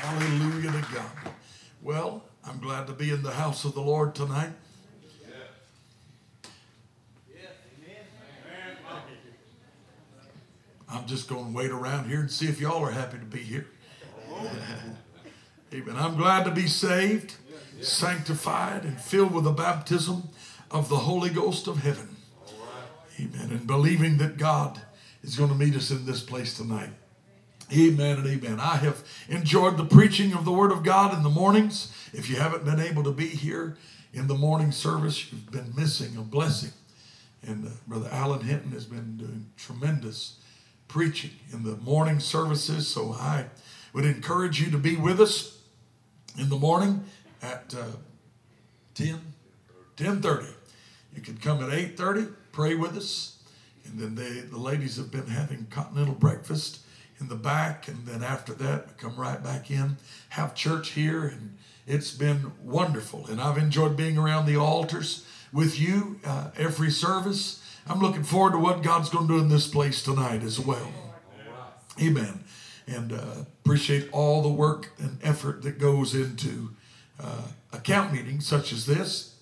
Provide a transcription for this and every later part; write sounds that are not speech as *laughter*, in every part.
Hallelujah to God. Well, I'm glad to be in the house of the Lord tonight. I'm just going to wait around here and see if y'all are happy to be here. *laughs* Amen. I'm glad to be saved, sanctified, and filled with the baptism of the Holy Ghost of heaven. Amen. And believing that God is going to meet us in this place tonight. Amen and amen. I have enjoyed the preaching of the Word of God in the mornings. If you haven't been able to be here in the morning service, you've been missing a blessing. And uh, Brother Alan Hinton has been doing tremendous preaching in the morning services. So I would encourage you to be with us in the morning at uh, 10, 10.30. You can come at 8.30, pray with us. And then they, the ladies have been having continental breakfast in the back. And then after that, we come right back in, have church here. And it's been wonderful. And I've enjoyed being around the altars with you uh, every service. I'm looking forward to what God's going to do in this place tonight as well. Amen. And uh, appreciate all the work and effort that goes into uh, a camp meeting such as this.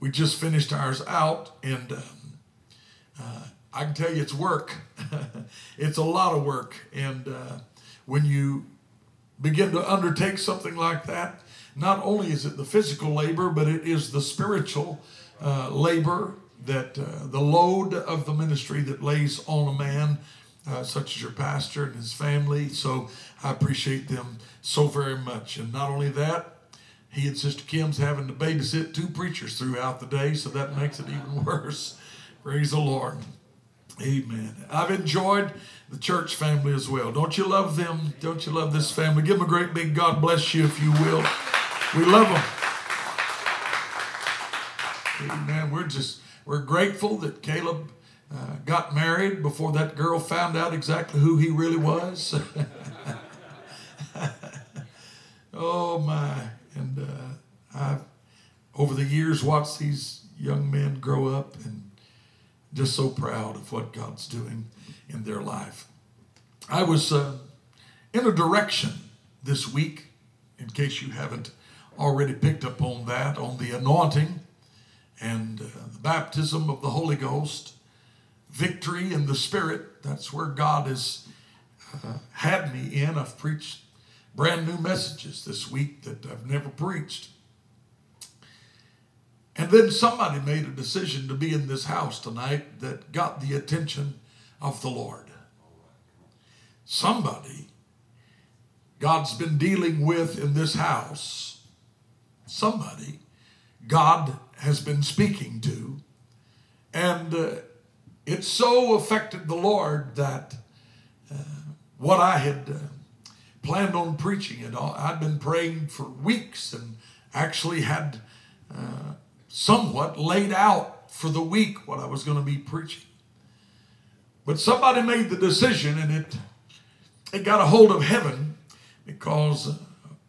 We just finished ours out, and um, uh, I can tell you it's work. *laughs* it's a lot of work. And uh, when you begin to undertake something like that, not only is it the physical labor, but it is the spiritual uh, labor that uh, the load of the ministry that lays on a man, uh, such as your pastor and his family. So I appreciate them so very much. And not only that, he and Sister Kim's having to babysit two preachers throughout the day, so that makes it even *laughs* worse. Praise the Lord. Amen. I've enjoyed the church family as well. Don't you love them? Don't you love this family? Give them a great big God bless you if you will. We love them. Amen. We're just we're grateful that Caleb uh, got married before that girl found out exactly who he really was. *laughs* oh my! And uh, I've over the years watched these young men grow up and just so proud of what God's doing in their life. I was uh, in a direction this week, in case you haven't already picked up on that, on the anointing and uh, the baptism of the Holy Ghost, victory in the Spirit. That's where God has uh, had me in. I've preached brand new messages this week that I've never preached. And then somebody made a decision to be in this house tonight that got the attention of the Lord. Somebody God's been dealing with in this house, somebody God has been speaking to. And uh, it so affected the Lord that uh, what I had uh, planned on preaching, and I'd been praying for weeks and actually had uh, somewhat laid out for the week what I was going to be preaching. But somebody made the decision, and it it got a hold of heaven because uh,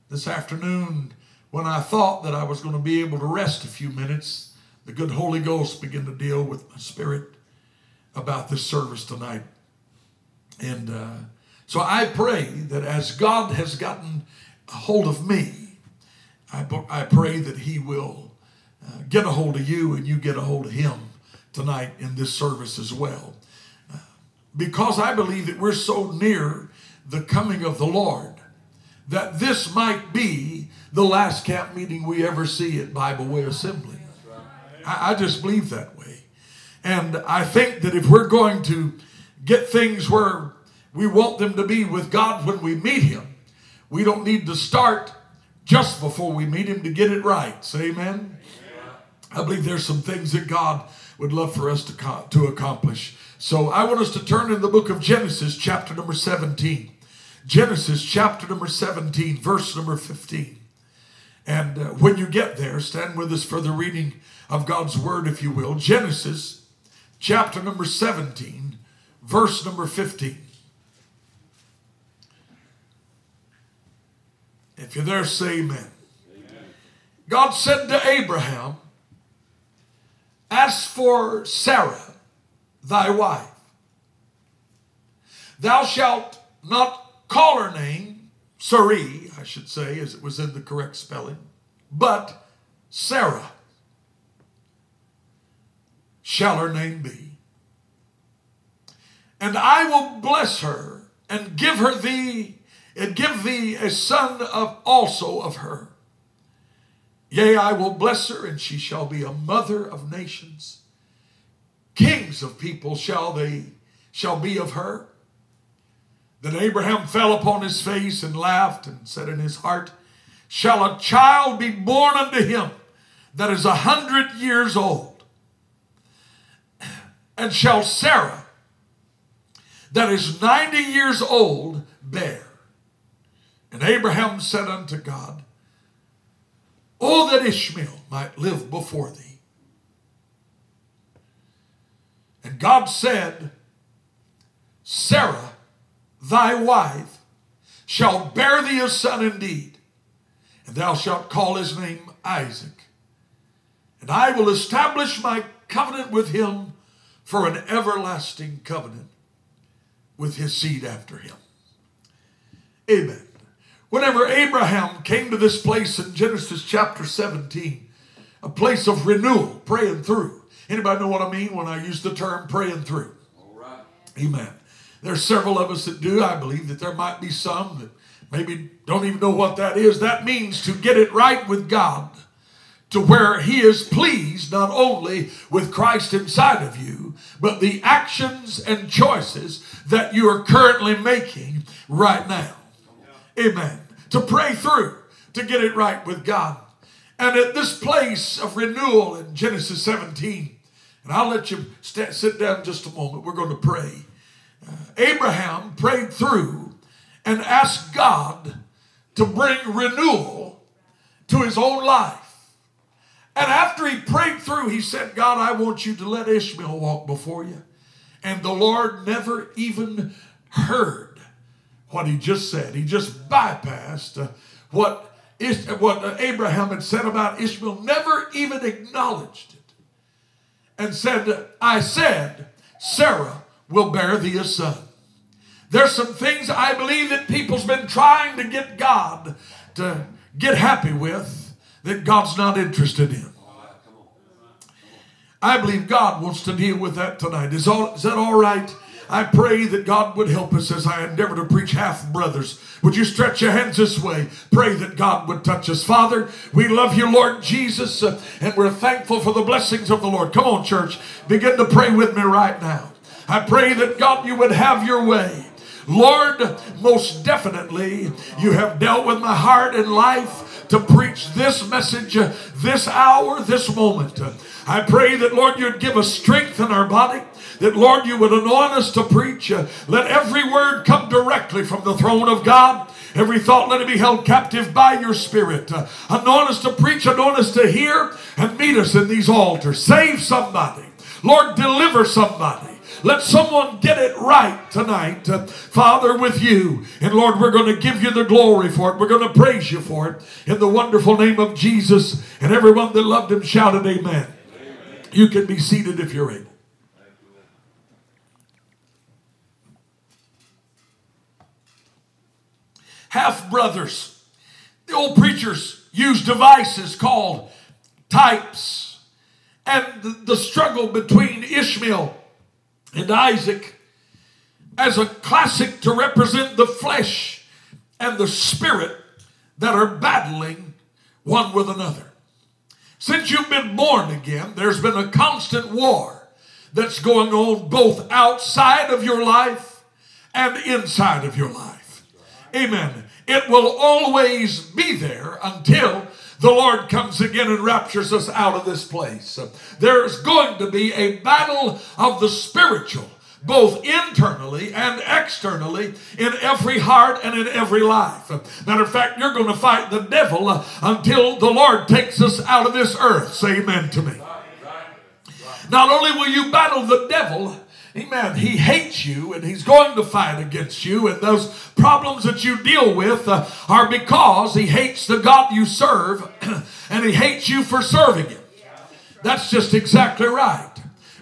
this afternoon when I thought that I was going to be able to rest a few minutes, the good Holy Ghost began to deal with my spirit about this service tonight. And uh, so I pray that as God has gotten a hold of me, I, I pray that He will uh, get a hold of you and you get a hold of Him tonight in this service as well. Because I believe that we're so near the coming of the Lord that this might be the last camp meeting we ever see at Bible Way Assembly. I, I just believe that way. And I think that if we're going to get things where we want them to be with God when we meet Him, we don't need to start just before we meet Him to get it right. Say amen. I believe there's some things that God would love for us to, to accomplish. So I want us to turn in the book of Genesis, chapter number 17. Genesis chapter number 17, verse number 15. And uh, when you get there, stand with us for the reading of God's word, if you will. Genesis chapter number 17, verse number 15. If you're there, say amen. amen. God said to Abraham, As for Sarah, thy wife, thou shalt not call her name Sarai, I should say, as it was in the correct spelling, but Sarah shall her name be. And I will bless her and give her thee and give thee a son of also of her. Yea, I will bless her, and she shall be a mother of nations. Kings of people shall they shall be of her. Then Abraham fell upon his face and laughed and said in his heart, Shall a child be born unto him that is a hundred years old? And shall Sarah, that is ninety years old, bear? And Abraham said unto God, Oh, that Ishmael might live before thee. And God said, Sarah, thy wife, shall bear thee a son indeed, and thou shalt call his name Isaac. And I will establish my covenant with him for an everlasting covenant with his seed after him. Amen. Whenever Abraham came to this place in Genesis chapter 17, a place of renewal, praying through. Anybody know what I mean when I use the term praying through? All right. Amen. There's several of us that do. I believe that there might be some that maybe don't even know what that is. That means to get it right with God to where He is pleased not only with Christ inside of you, but the actions and choices that you are currently making right now. Amen. To pray through, to get it right with God. And at this place of renewal in Genesis 17, and I'll let you st- sit down just a moment. We're going to pray. Uh, Abraham prayed through and asked God to bring renewal to his own life. And after he prayed through, he said, God, I want you to let Ishmael walk before you. And the Lord never even heard what he just said. He just bypassed uh, what, what Abraham had said about Ishmael, never even acknowledged it. And said, I said, Sarah will bear thee a son. There's some things I believe that people's been trying to get God to get happy with that God's not interested in. I believe God wants to deal with that tonight. Is, all, is that all right? I pray that God would help us as I endeavor to preach half brothers. Would you stretch your hands this way? Pray that God would touch us. Father, we love you, Lord Jesus, uh, and we're thankful for the blessings of the Lord. Come on, church. Begin to pray with me right now. I pray that God, you would have your way. Lord, most definitely, you have dealt with my heart and life to preach this message, uh, this hour, this moment. I pray that, Lord, you'd give us strength in our body that, Lord, you would anoint us to preach. Let every word come directly from the throne of God. Every thought let it be held captive by your spirit. Anoint us to preach, anoint us to hear, and meet us in these altars. Save somebody. Lord, deliver somebody. Let someone get it right tonight, uh, Father, with you. And Lord, we're going to give you the glory for it. We're going to praise you for it in the wonderful name of Jesus. And everyone that loved him shouted, Amen. amen. You can be seated if you're able. Half brothers. The old preachers used devices called types. And the, struggle between Ishmael and Isaac as a classic to represent the flesh and the spirit that are battling one with another. Since you've been born again, there's been a constant war that's going on both outside of your life and inside of your life. Amen. It will always be there until the Lord comes again and raptures us out of this place. There's going to be a battle of the spiritual, both internally and externally, in every heart and in every life. Matter of fact, you're going to fight the devil until the Lord takes us out of this earth. Say amen to me. Not only will you battle the devil, Amen. He hates you and he's going to fight against you. And those problems that you deal with uh, are because he hates the God you serve *clears throat* and he hates you for serving him. That's just exactly right.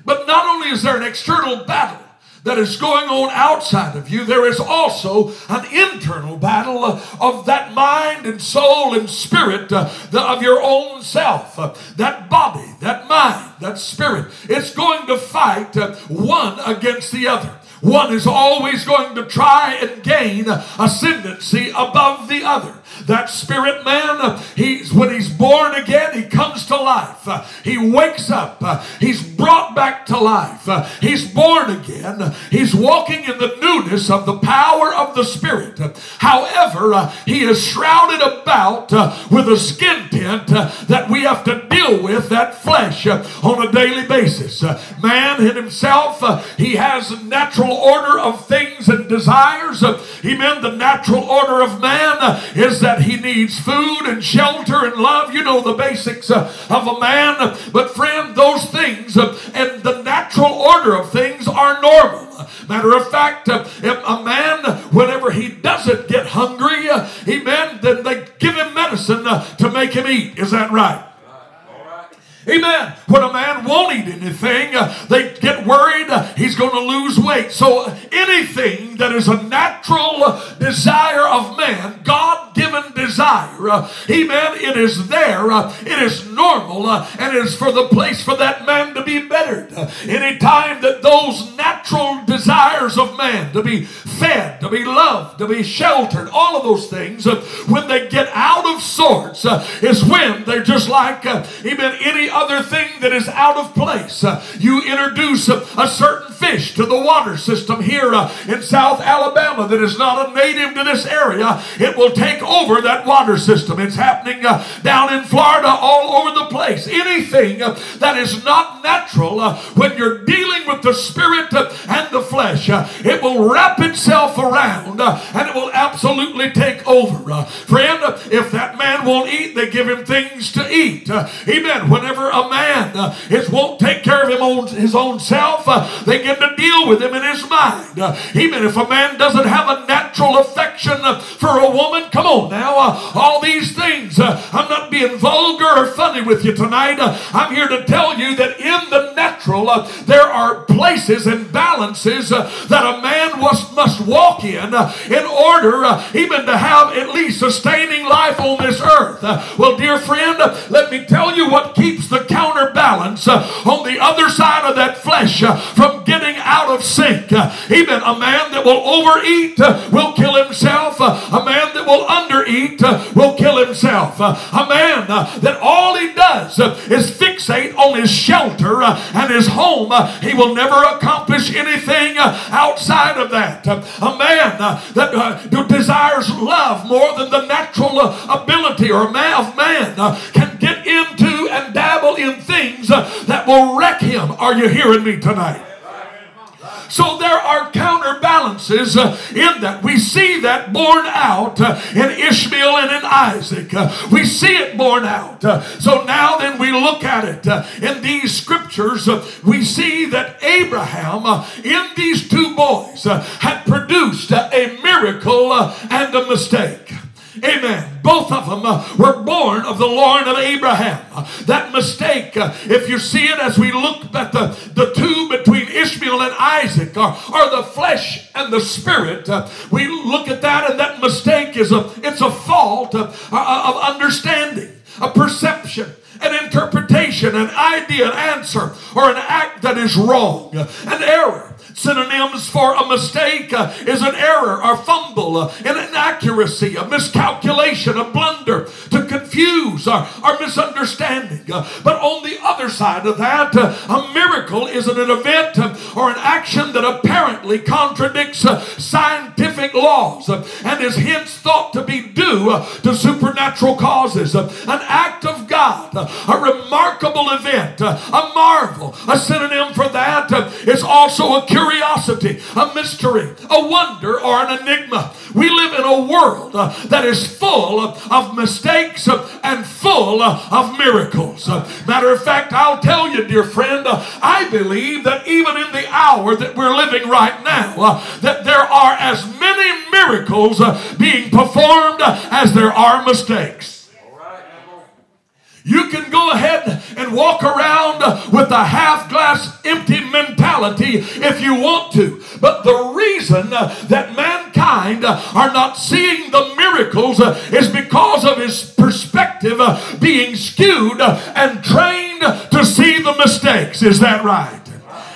But not only is there an external battle that is going on outside of you, there is also an internal battle of that mind and soul and spirit uh, of your own self. Uh, that body, that mind, that spirit. It's going to fight uh, one against the other. One is always going to try and gain ascendancy above the other. That spirit man, he's when he's born again, he comes to life. He wakes up. He's brought back to life. He's born again. He's walking in the newness of the power of the Spirit. However, he is shrouded about with a skin tint that we have to deal with that flesh on a daily basis. Man in himself, he has a natural order of things and desires. Amen. The natural order of man is that he needs food and shelter and love. You know the basics uh, of a man. But, friend, those things uh, and the natural order of things are normal. Matter of fact, uh, if a man, whenever he doesn't get hungry, amen, then they give him medicine to make him eat. Is that right? Amen. When a man won't eat anything, uh, they get worried uh, he's going to lose weight. So anything that is a natural desire of man, God given desire, uh, amen, it is there. Uh, it is normal uh, and it is for the place for that man to be bettered. Uh, anytime that those natural desires of man to be fed, to be loved, to be sheltered, all of those things, when they get out of sorts, is when they're just like, amen, any other thing that is out of place. Uh, you introduce a, a, certain fish to the water system here uh, in South Alabama that is not a native to this area, it will take over that water system. It's happening uh, down in Florida all over the place. Anything uh, that is not natural, uh, when you're dealing with the spirit uh, and the flesh, it will wrap itself around and it will absolutely take over. friend, if that man won't eat, they give him things to eat. amen. Whenever a man uh, is won't take care of him on his own self, uh, they get to deal with him in his mind. Uh, even if a man doesn't have a natural affection for a woman, come on now, all these things. I'm not being vulgar or funny with you tonight. I'm here to tell you that in natural, uh, there are places and balances uh, that a man must, must walk in uh, in order even to have at least sustaining life on this earth. well, dear friend, let me tell you what keeps the counterbalance uh, on the other side of that flesh uh, from getting out of sync. Uh, even a man that will overeat will kill himself. A man that will undereat will kill himself. A man that all he does is fixate on his shelter and his home, he will never accomplish anything outside of that. A man that desires love more than the natural ability or of man can get into and dabble in things uh, that will wreck him. Are you hearing me tonight? So there are counterbalances uh, in that. We see that borne out uh, in Ishmael and in Isaac. Uh, we see it borne out. Uh, so now then we look at it uh, in these scriptures. Uh, we see that Abraham in these two boys had produced a miracle and a mistake. Amen. Both of them uh, were born of the loin of Abraham. Uh, that mistake, uh, if you see it as we look at the, the two between Ishmael and Isaac, are, are the flesh and the spirit. We look at that, and that mistake is a it's a fault of, of understanding, a perception an interpretation, an idea, an answer, or an act that is wrong, an error. Synonyms for a mistake uh, is an error or fumble, uh, an inaccuracy, a miscalculation, a blunder, to confuse or, or misunderstanding. Uh, but on the other side of that, uh, a miracle is an event uh, or an action that apparently contradicts uh, scientific laws and is hence thought to be due to supernatural causes. an act of God, a remarkable event, a marvel. A synonym for that is also a curiosity curiosity, a mystery, a wonder, or an enigma. We live in a world uh, that is full of, of mistakes uh, and full uh, of miracles. Uh, matter of fact, I'll tell you, dear friend, uh, I believe that even in the hour that we're living right now, uh, that there are as many miracles being performed as there are mistakes. You can go ahead and walk around with a half glass empty mentality if you. But the reason that mankind are not seeing the miracles is because of his perspective being skewed and trained to see the mistakes. Is that right?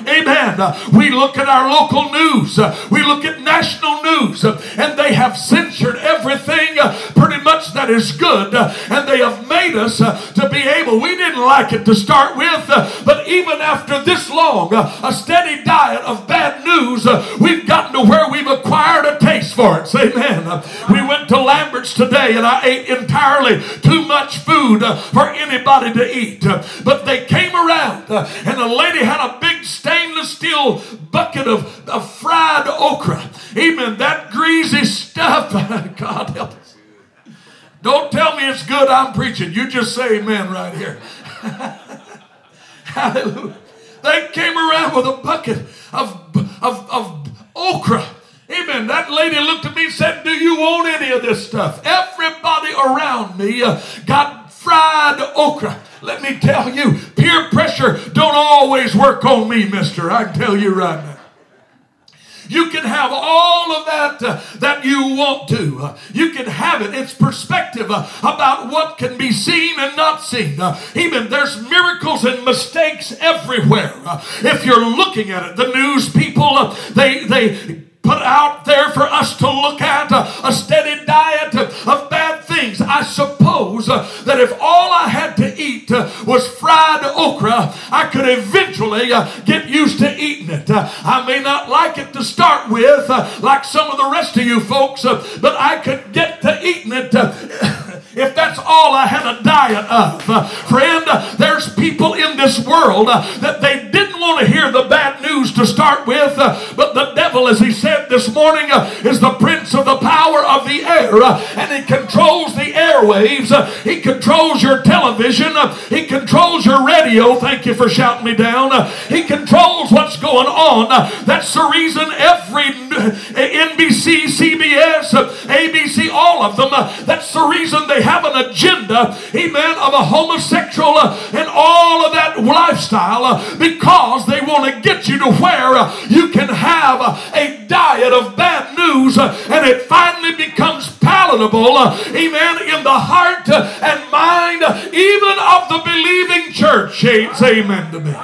Amen. We look at our local news, we look at national news, and they have censored everything uh, pretty much that is good, and they have made us uh, to be able. We didn't like it to start with, uh, but even after this long, a steady diet of bad news, we've gotten to where we've acquired a taste for it. Say amen. We went to Lambert's today, and I ate entirely too much food for anybody to eat. But they came around, and the lady had a big stainless steel bucket of, of fried okra. Amen. That greasy stuff. *laughs* God help us. Don't tell me it's good. I'm preaching. You just say amen right here. *laughs* Hallelujah. They came around with a bucket of, of, of okra. Amen. That lady looked at me and said, Do you want any of this stuff? Everybody around me uh, got fried okra. Let me tell you, peer pressure don't always work on me, mister. I can tell you right now. You can have all of that uh, that you want to. Uh, you can have it. It's perspective uh, about what can be seen and not seen. Uh, even there's miracles and mistakes everywhere. Uh, if you're looking at it, the news people uh, they they put out there for us to look at a steady diet of bad things. I suppose uh, that if all I had to eat uh, was fried okra, I could eventually uh, get used to eating it. I may not like it to start with, like some of the rest of you folks, but I could get to eating it if that's all I had a diet of. Uh, friend, there's people in this world uh, that they didn't want to hear the bad news to start with, uh, but the devil, as he said this morning, is the prince of the power of the air, and he controls the airwaves, he controls your television, he controls your radio. Thank you for shouting me down. He controls what's going on. That's the reason every NBC, CBS, ABC, all of them, that's the reason they have an agenda, amen, of a homosexual uh, and all of that lifestyle uh, because they want to get you to where uh, you can have a diet of bad news and it finally becomes palatable, amen, in the heart and mind even of the believing church. Amen to me.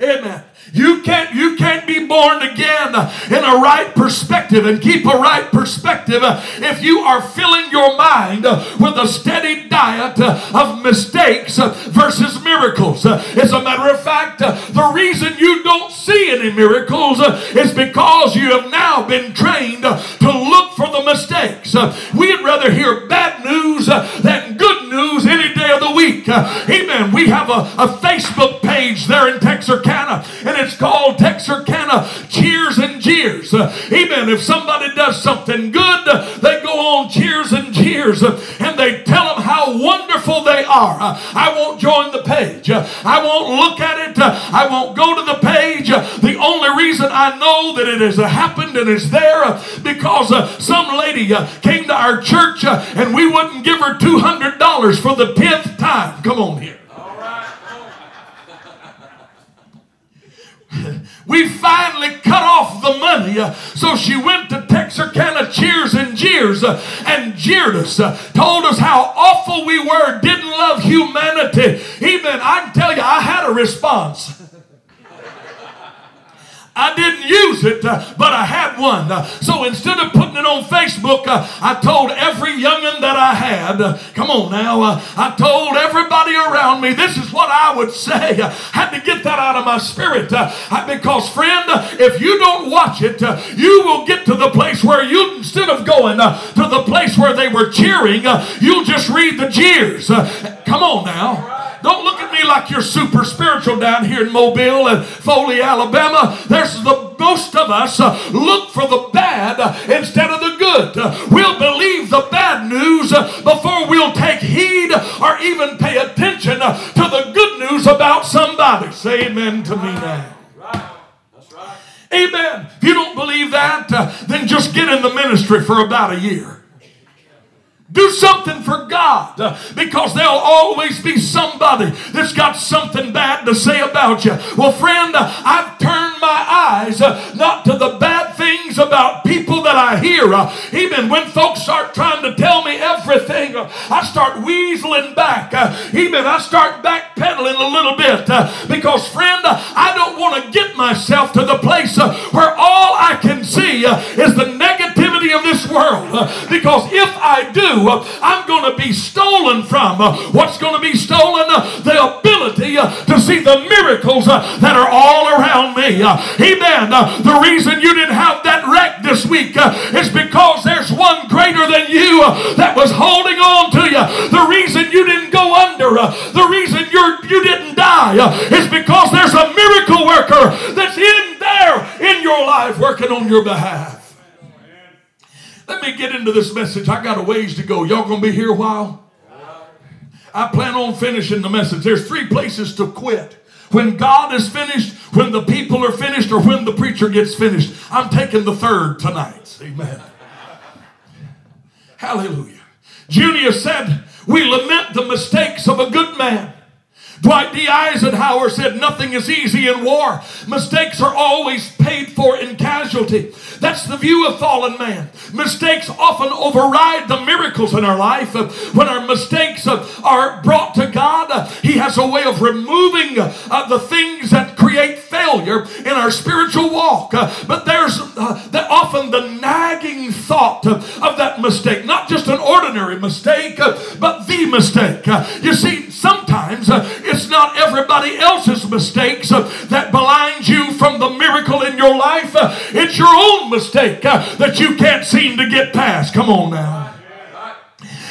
Amen. You can't, you can't be born again in a right perspective and keep a right perspective if you are filling your mind with a steady diet of mistakes versus miracles. As a matter of fact, the reason you don't see any miracles is because you have now been trained to look for the mistakes. We'd rather hear bad news than good news any day of the week. Amen. We have a, a Facebook page there in Texarkana, and it's called Texarkana Cheers and Jeers. Amen. If somebody does something good, they go on cheers and jeers and they tell them how wonderful they are. I won't join the page. I won't look at it. I won't go to the page. The only reason I know that it has happened and is there because uh, some lady uh, came to our church uh, and we wouldn't give her $200 for the 10th time. Come on here. We finally cut off the money. Uh, so she went to Texarkana Cheers and Jeers uh, and jeered us, uh, told us how awful we were, didn't love humanity. Even, I can tell you, I had a response. I didn't use it, uh, but I had one. Uh, so instead of putting it on Facebook, uh, I told every youngin that I had, uh, come on now, uh, I told everybody around me this is what I would say. I had to get that out of my spirit because, friend, if you don't watch it, you will get to the place where you, instead of going to the place where they were cheering, you'll just read the jeers. come on now. Don't look at me like you're super spiritual down here in Mobile and Foley, Alabama. There's the most of us uh, look for the bad instead of the good. We'll believe the bad news uh, before we'll take heed or even pay attention uh, to the good news about somebody. Say amen to me now. Amen. If you don't believe that, uh, then just get in the ministry for about a year. Do something for God because there'll always be somebody that's got something bad to say about you. Well, friend, I've turned my eyes uh, not to the bad things about people that I hear. Uh, even when folks start trying to tell me everything, uh, I start weaseling back. Even I start backpedaling a little bit because, friend, I don't want to get myself to the place where all I can see is the negativity of this world. Uh, because if I do, uh, I'm going to be stolen from. Uh, what's going to be stolen? The ability to see the miracles that are all around me. Amen. The reason you didn't have that wreck this week is because there's one greater than you that was holding on to you. The reason you didn't go under, the reason you're, you didn't die is because there's a miracle worker that's in there in your life working on your behalf. Let me get into this message. I got a ways to go. Y'all gonna be here a while? I plan on finishing the message. There's three places to quit. When God is finished, when the people are finished, or when the preacher gets finished. I'm taking the third tonight. Amen. Hallelujah. Junius said, We lament the mistakes of a good man Dwight D. Eisenhower said, Nothing is easy in war. Mistakes are always paid for in casualty. That's the view of fallen man. Mistakes often override the miracles in our life. When our mistakes are brought to God, He has a way of removing uh, the things that create failure in our spiritual walk. But there's uh, often the nagging thought of that mistake, not just an ordinary mistake, but the mistake. You see, sometimes it's not everybody else's mistakes uh, that blinds you from the miracle in your life. Uh, it's your own mistake uh, that you can't seem to get past. Come on now.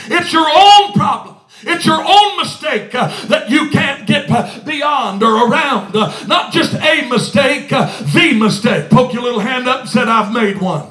It's your own problem. It's your own mistake that you can't get beyond or around. Not just a mistake, the mistake. Poke your little hand up and said, I've made one.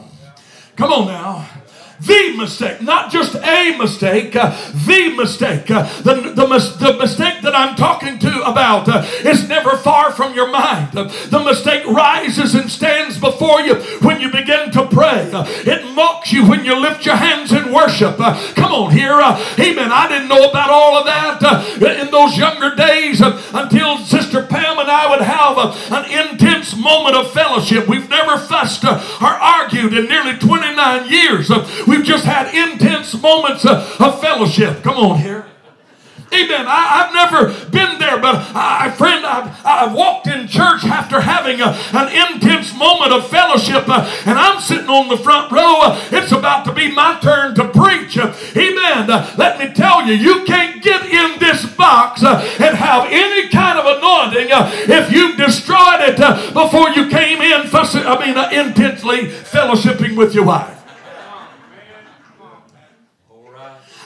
Come on now the mistake, not just a mistake, uh, the mistake. Uh, the, the, the, mistake that I'm talking to about uh, is never far from your mind. Uh, the mistake rises and stands before you when you begin to pray. Uh, it mocks you when you lift your hands in worship. Uh, come on here. amen. I didn't know about all of that in those younger days until Sister Pam and I would have an fellowship. We've never fussed uh, or argued in nearly 29 years. Uh, we've just had intense moments uh, of fellowship. Come on here. Amen. I, have never been there, but I, friend, I've, I've walked in church after having a, an intense moment of fellowship, uh, and I'm sitting on the front row. Uh, it's about to be my turn to preach. Uh, amen. Uh, let me tell you, you can't get in this box uh, and have any kind of anointing uh, if you've destroyed it before you came in, fussing, I mean, intensely fellowshipping with your wife.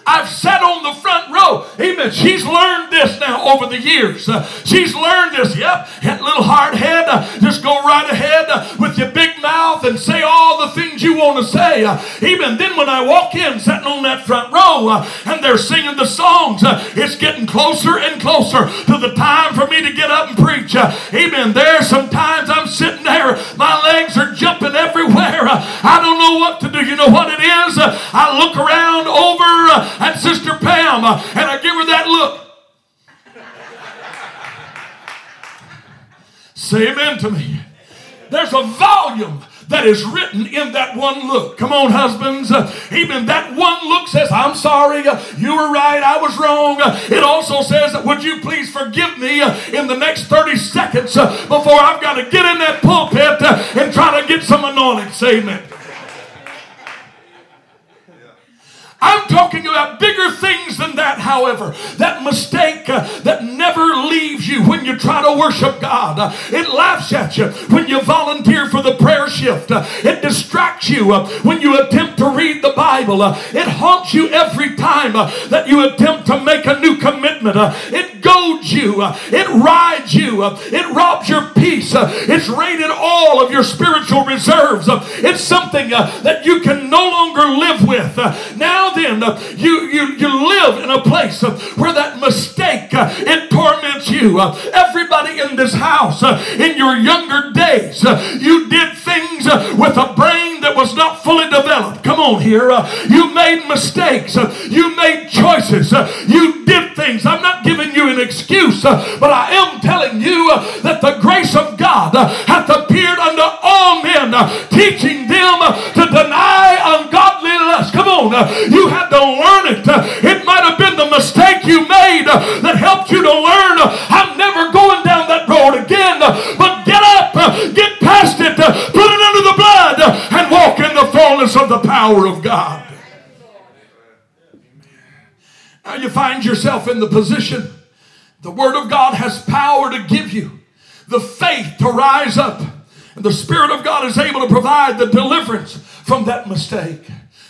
I've sat on the front row. Amen. She's learned this now over the years. Uh, she's learned this. Yep. That little hard head. Uh, just go right ahead uh, with your big mouth and say all the things you want to say. Uh, even then, when I walk in, sitting on that front row, uh, and they're singing the songs, uh, it's getting closer and closer to the time for me to get up and preach. amen. There's sometimes I'm sitting there, my legs are jumping everywhere. I don't know what to do. You know what it is? I look around over at Sister Pam uh, and I give her that look. Say amen to me. There's a volume that is written in that one look. Come on, husbands. Uh, even that one look says, I'm sorry, uh, you were right, I was wrong. It also says, Would you please forgive me in the next 30 seconds before I've got to get in that pulpit and try to get some anointing? Say amen. I'm talking about bigger things than that, however. That mistake uh, that never leaves you when you try to worship God. Uh, it laughs at you when you volunteer for the prayer shift. Uh, it distracts you uh, when you attempt to read the Bible. Uh, it haunts you every time uh, that you attempt to make a new commitment. it goads you. it rides you. it robs your peace. it's raided all of your spiritual reserves. it's something that you can no longer live with. now then, uh, you, you, you live in a place uh, where that mistake, uh, it torments you. Uh, everybody in this house uh, in your younger days, uh, you did things with a brain that was not fully developed. Come on here. You made mistakes. You made choices. You did things. I'm not giving you an excuse, but I am telling you that the grace of God hath appeared unto all men, teaching them to deny ungodly on. Uh, you had to learn it. Uh, it might have been the mistake you made uh, that helped you to learn. I'm never going down that road again. But get up, get past it, put it under the blood, and walk in the fullness of the power of God. Now you find yourself in the position the Word of God has power to give you the faith to rise up. And the Spirit of God is able to provide the deliverance from that mistake.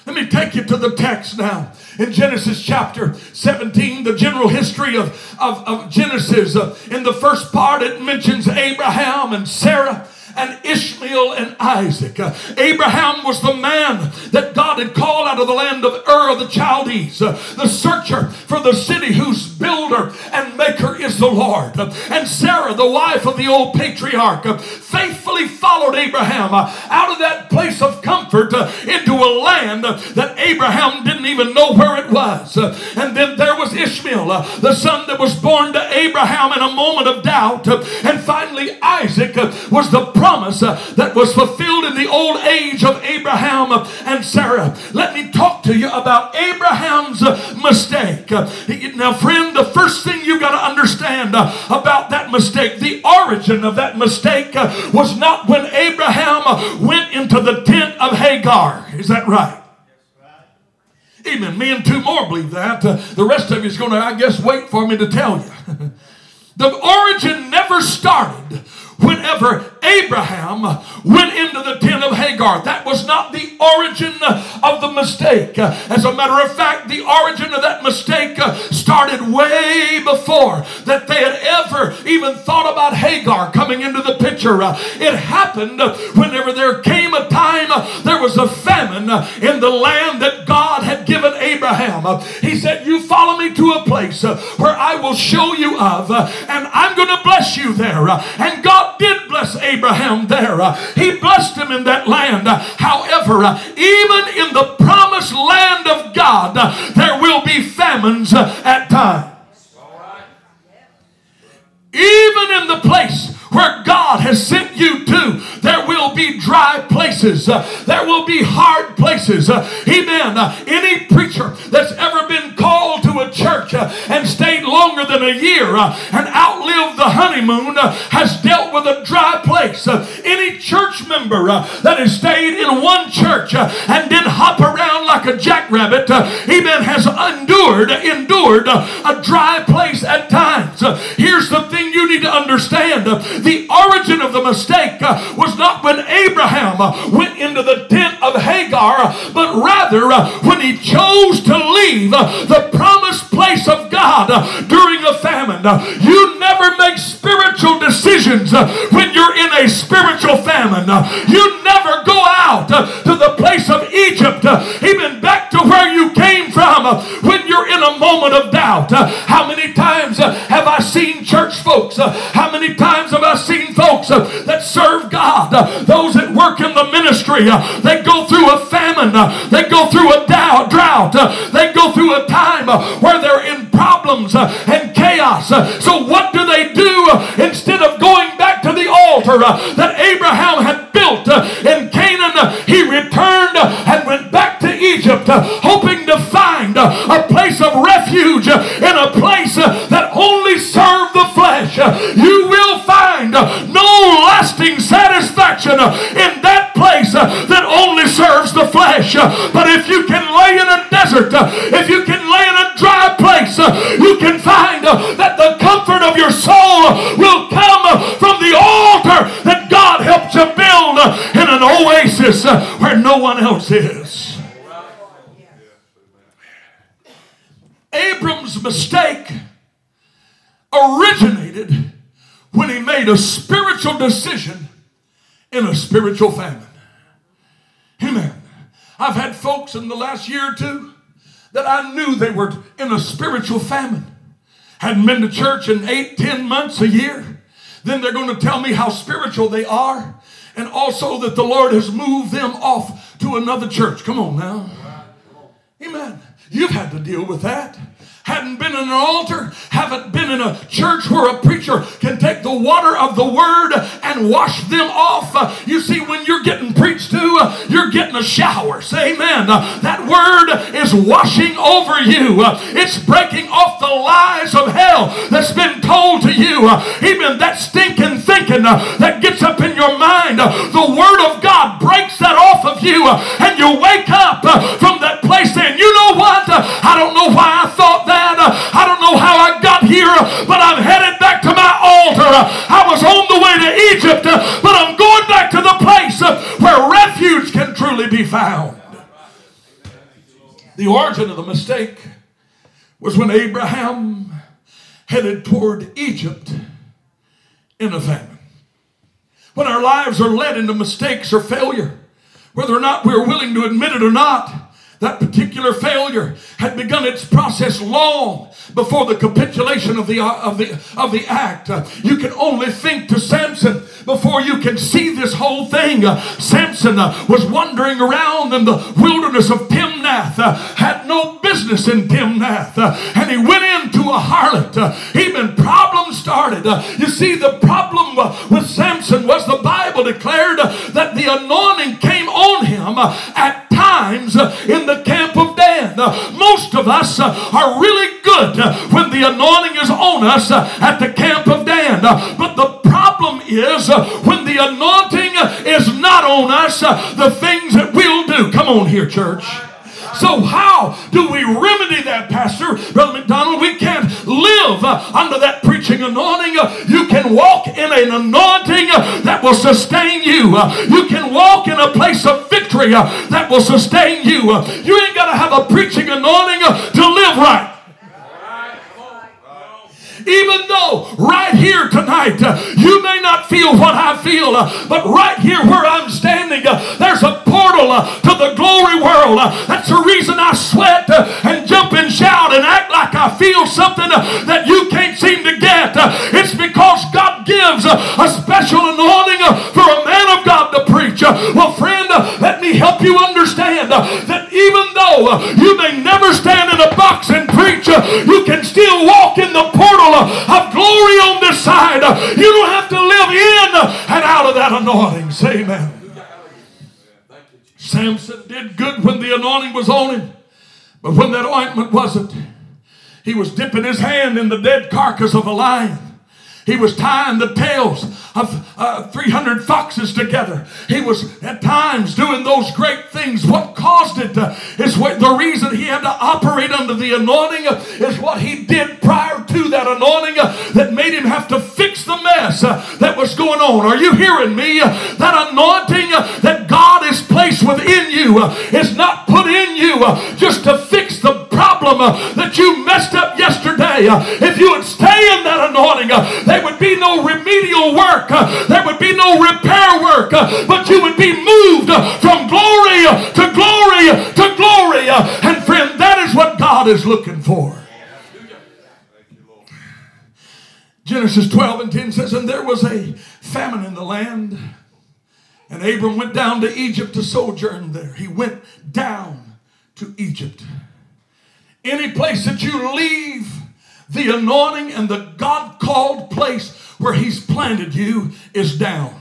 Let me take you to the text now. In Genesis chapter 17, the general history of, of, of Genesis, uh, in the first part, it mentions Abraham and Sarah and Ishmael and Isaac. Abraham was the man that God had called out of the land of Ur of the Chaldees, the searcher for the city whose builder and maker is the Lord. And Sarah, the wife of the old patriarch, faithfully followed Abraham out of that place of comfort into a land that Abraham didn't even know where it was. and then there was Ishmael, the son that was born to Abraham in a moment of doubt. and finally, Isaac was the promise uh, that was fulfilled in the old age of Abraham uh, and Sarah. Let me talk to you about Abraham's uh, mistake. Now, friend, the first thing you got to understand about that mistake, the origin of that mistake was not when Abraham went into the tent of Hagar. Is that right? Amen. Me and two more believe that. Uh, the rest of you is going to, I guess, wait for me to tell you. *laughs* the origin never started whenever Abraham went into the tent of Hagar. That was not the origin of the mistake. As a matter of fact, the origin of that mistake started way before that they had ever even thought about Hagar coming into the picture. It happened whenever there came a time there was a famine in the land that God had given Abraham. He said, You follow me to a place where I will show you of, and I'm going to bless you there. And God did bless Abraham. Abraham there. Uh, he blessed him in that land. Uh, however, uh, even in the promised land of God, there will be famines at times. Even in the place where God has sent you to, there be dry places. Uh, there will be hard places. Uh, amen. Uh, any preacher that's ever been called to a church uh, and stayed longer than a year uh, and outlived the honeymoon uh, has dealt with a dry place. any church member that has stayed in one church and didn't hop around like a jackrabbit, amen, has endured, endured a dry place at times. here's the thing you need to understand the origin of the mistake was not when Abraham uh, went into the tent of Hagar, but rather uh, when he chose to leave uh, the promised place of God uh, during a famine. Uh, you never make spiritual decisions when you're in a spiritual famine. You never go out to the place of Egypt, even back to where you came from when you're in a moment of doubt. How many times have I seen church folks? How many times have I seen folks uh, that serve God, uh, those that work in the ministry, uh, they go through a famine, uh, they go through a drought, uh, they go through a time uh, where they're in problems and chaos. So, what do they do instead of going back to the altar that Abraham had built in Canaan? He returned and went back to Egypt, hoping to find a place of refuge in a place that only served the flesh. You will find no lasting satisfaction in that place uh, that only serves the flesh. Uh, but if you can lay in a desert, uh, if you can lay in a dry place, you can find that the comfort of your soul will come from the altar that God helped you build in an oasis where no one else is. Abram's mistake originated when he made a spiritual decision in a spiritual famine. Amen. I've had folks in the last year or two that I knew they were in a spiritual famine. Hadn't been to church in eight, ten months, a year. then they're going to tell me how spiritual they are, and also that the Lord has moved them off to another church. Come on now. Amen. You've had to deal with that hadn't been in an altar, haven't been in a church where a preacher can take the water of the word and wash them off. You see, when you're getting preached to, you're getting a shower. Say amen. That word is washing over you, it's breaking off the lies of hell that's been told to you. Even that stinking thinking that gets up in your mind, the word of God breaks that off of you, and you wake up from that place saying, You know what? I don't know why I thought that that. I don't know how I got here, but I'm headed back to my altar. I was on the way to Egypt, but I'm going back to the place where refuge can truly be found. The origin of the mistake was when Abraham headed toward Egypt in a famine. When our lives are led into mistakes or failure, whether or not we're willing to admit it or not, that particular failure had begun its process long before the capitulation of the, uh, of the, of the act. Uh, you can only think to Samson before you can see this whole thing. Uh, Samson uh, was wandering around in the wilderness of Timnath, uh, had no business in Timnath, uh, and he went into a harlot. even problems started. you see, the problem with Samson was the Bible declared that the anointing came on him at times in the camp of Dan. Uh, most of us uh, are really good uh, when the anointing is on us at the camp of Dan. But the problem is when the anointing is not on us, the things that we'll do. Come on here, church. So, how do we remedy that, Pastor? Brother McDonald, we can't live uh, under that preaching anointing. Uh, you can walk in an anointing uh, that will sustain you. You can walk in a place of victory that will sustain you. You ain't got to have a preaching anointing to live right. Even though right here tonight uh, you may not feel what I feel, uh, but right here where I'm standing, uh, there's a portal uh, to the glory world. Uh, that's the reason I sweat uh, and jump and shout and act like I feel something that you can't seem to get. it's because God gives a special anointing for a man of God you may never stand in a box and preach, you can still walk in the portal of glory on this side. You don't have to live in and out of that anointing. Say amen. Samson did good when the anointing was on him, but when that ointment wasn't, he was dipping his hand in the dead carcass of a lion. He was tying the tails of uh, 300 foxes together. He was at times doing those great things. What caused it uh, is what the reason he had to operate under the anointing uh, is what he did prior to that anointing uh, that made him have to fix the mess uh, that was going on. Are you hearing me? Uh, that anointing that God has placed within you is not put in you just to fix the problem that you messed up yesterday. If you would stay in that anointing, there would be no remedial work, Uh, there would be no repair work, uh, but you would be moved uh, from glory to glory to glory. And friend, that is what God is looking for. Genesis 12 and 10 says, And there was a famine in the land, and Abram went down to Egypt to sojourn there. He went down to Egypt. Any place that you leave the anointing and the God called place where He's planted you is down.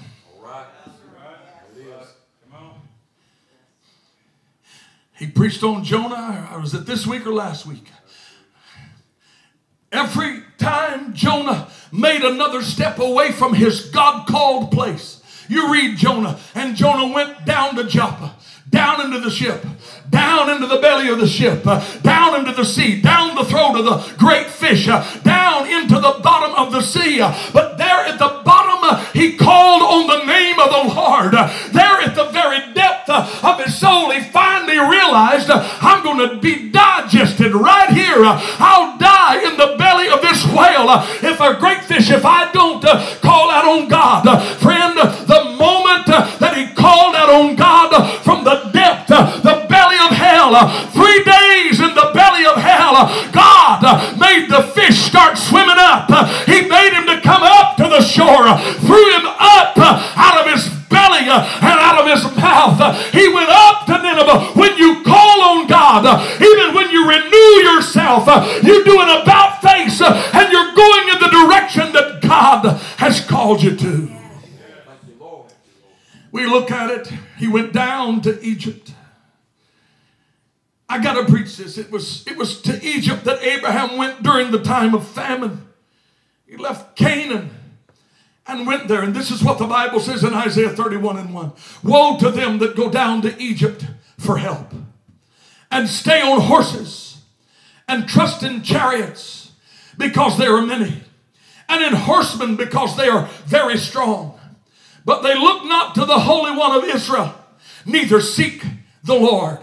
He preached on Jonah. I was it this week or last week? Every time Jonah made another step away from his God called place, you read Jonah, and Jonah went down to Joppa, down into the ship, down into the belly of the ship, uh, down into the sea, down the throat of the great fish, uh, down into the bottom of the sea. Uh, but there at the bottom, he called on the name of the Lord. There at the very depth uh, of his soul, he finally realized, uh, I'm going to be digested right here. Uh, I'll die in the belly of this whale uh, if a great fish, if I don't call out on God. friend, the moment that he called out on God from the depth, the belly of hell, three days in the belly of hell, God made the fish start swimming up. He made him to come up to the shore. yourself. We look at it. He went down to Egypt. I got to preach this. It was, it was to Egypt that Abraham went during the time of famine. He left Canaan and went there. And this is what the Bible says in Isaiah 31 and 1 Woe to them that go down to Egypt for help and stay on horses and trust in chariots because there are many, and in horsemen because they are very strong. But they look not to the Holy One of Israel, neither seek the Lord.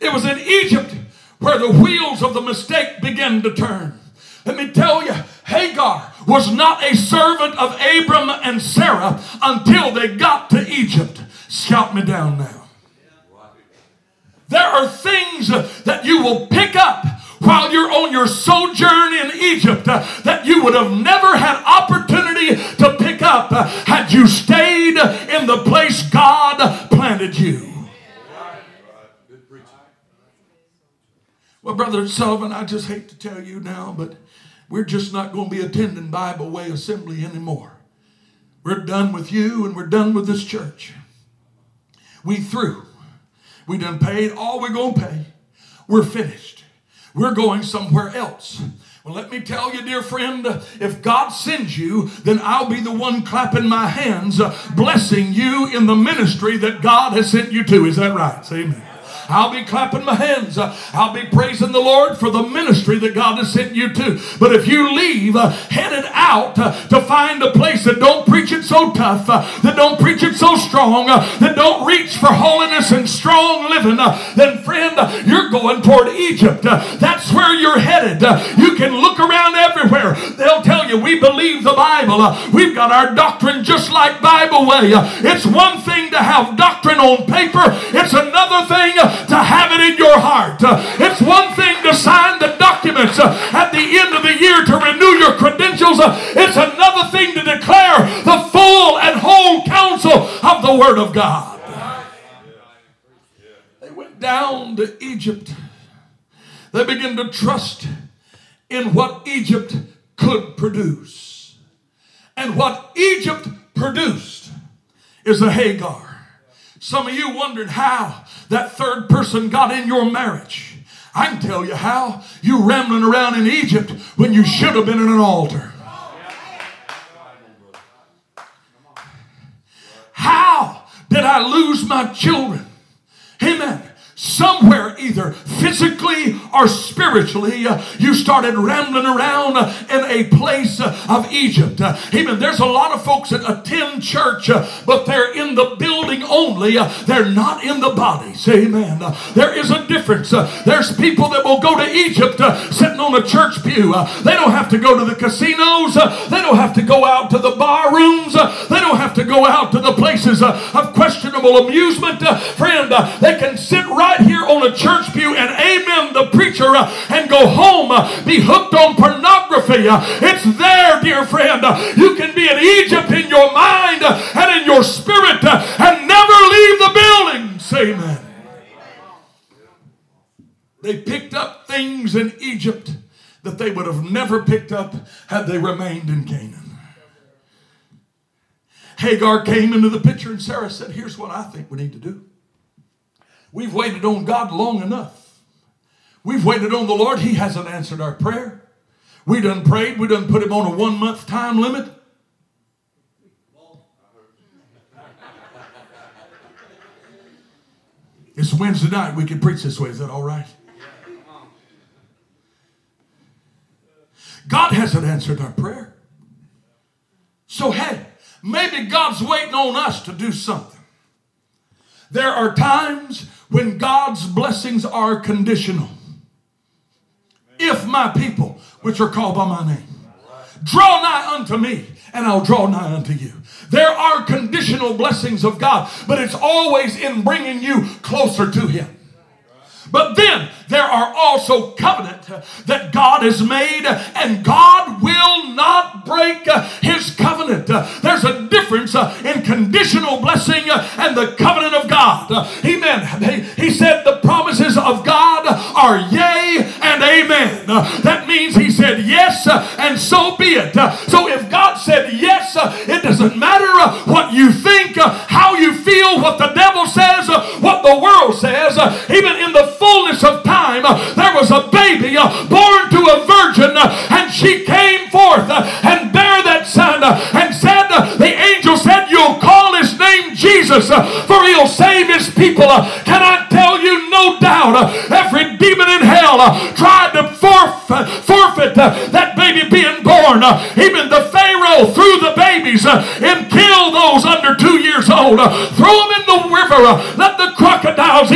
It was in Egypt where the wheels of the mistake began to turn. Let me tell you, Hagar was not a servant of Abram and Sarah until they got to Egypt. Shout me down now. There are things that you will pick up while you're on your sojourn in Egypt uh, that you would have never had opportunity to pick up uh, had you stayed in the place God planted you. Well, Brother Sullivan, I just hate to tell you now, but we're just not going to be attending Bible Way Assembly anymore. We're done with you and we're done with this church. We through. We done paid all we're going to pay. We're finished. We're going somewhere else. Well, let me tell you, dear friend, if God sends you, then I'll be the one clapping my hands, uh, blessing you in the ministry that God has sent you to. Is that right? Say amen. I'll be clapping my hands. I'll be praising the Lord for the ministry that God has sent you to. But if you leave uh, headed out uh, to find a place that don't preach it so tough, uh, that don't preach it so strong, uh, that don't reach for holiness and strong living, uh, then friend, you're going toward Egypt. Uh, that's where you're headed. You can look around everywhere. They'll tell you we believe the Bible. We've got our doctrine just like Bible way. It's one thing to have doctrine on paper. It's another thing to have it in your heart. It's one thing to sign the documents at the end of the year to renew your credentials. It's another thing to declare the full and whole counsel of the Word of God. They went down to Egypt. They began to trust in what Egypt could produce. And what Egypt produced is a Hagar. Some of you wondering how that third person got in your marriage. I can tell you how. You rambling around in Egypt when you should have been in an altar. How did I lose my children? Amen somewhere, either physically or spiritually, uh, you started rambling around uh, in a place uh, of Egypt. Uh, amen. There's a lot of folks that attend church, uh, but they're in the building only. Uh, they're not in the bodies. Amen. there is a difference. there's people that will go to Egypt sitting on a church pew. they don't have to go to the casinos. they don't have to go out to the bar rooms. they don't have to go out to the places of questionable amusement. friend, they can sit right right here on a church pew and amen the preacher uh, and go home, uh, be hooked on pornography. Uh, it's there, dear friend. You can be in Egypt in your mind and in your spirit and never leave the building. Say amen. They picked up things in Egypt that they would have never picked up had they remained in Canaan. Hagar came into the picture and Sarah said, Here's what I think we need to do. We've waited on God long enough. We've waited on the Lord. He hasn't answered our prayer. We done prayed. We done put him on a one month time limit. It's Wednesday night. We can preach this way. Is that all right? God hasn't answered our prayer. So, hey, maybe God's waiting on us to do something. There are times when God's blessings are conditional. If my people, which are called by my name, draw nigh unto me, and I'll draw nigh unto you. There are conditional blessings of God, but it's always in bringing you closer to Him. But then there are also covenant that God has made, and God will not break his covenant. There's a difference in conditional blessing and the covenant of God. Amen.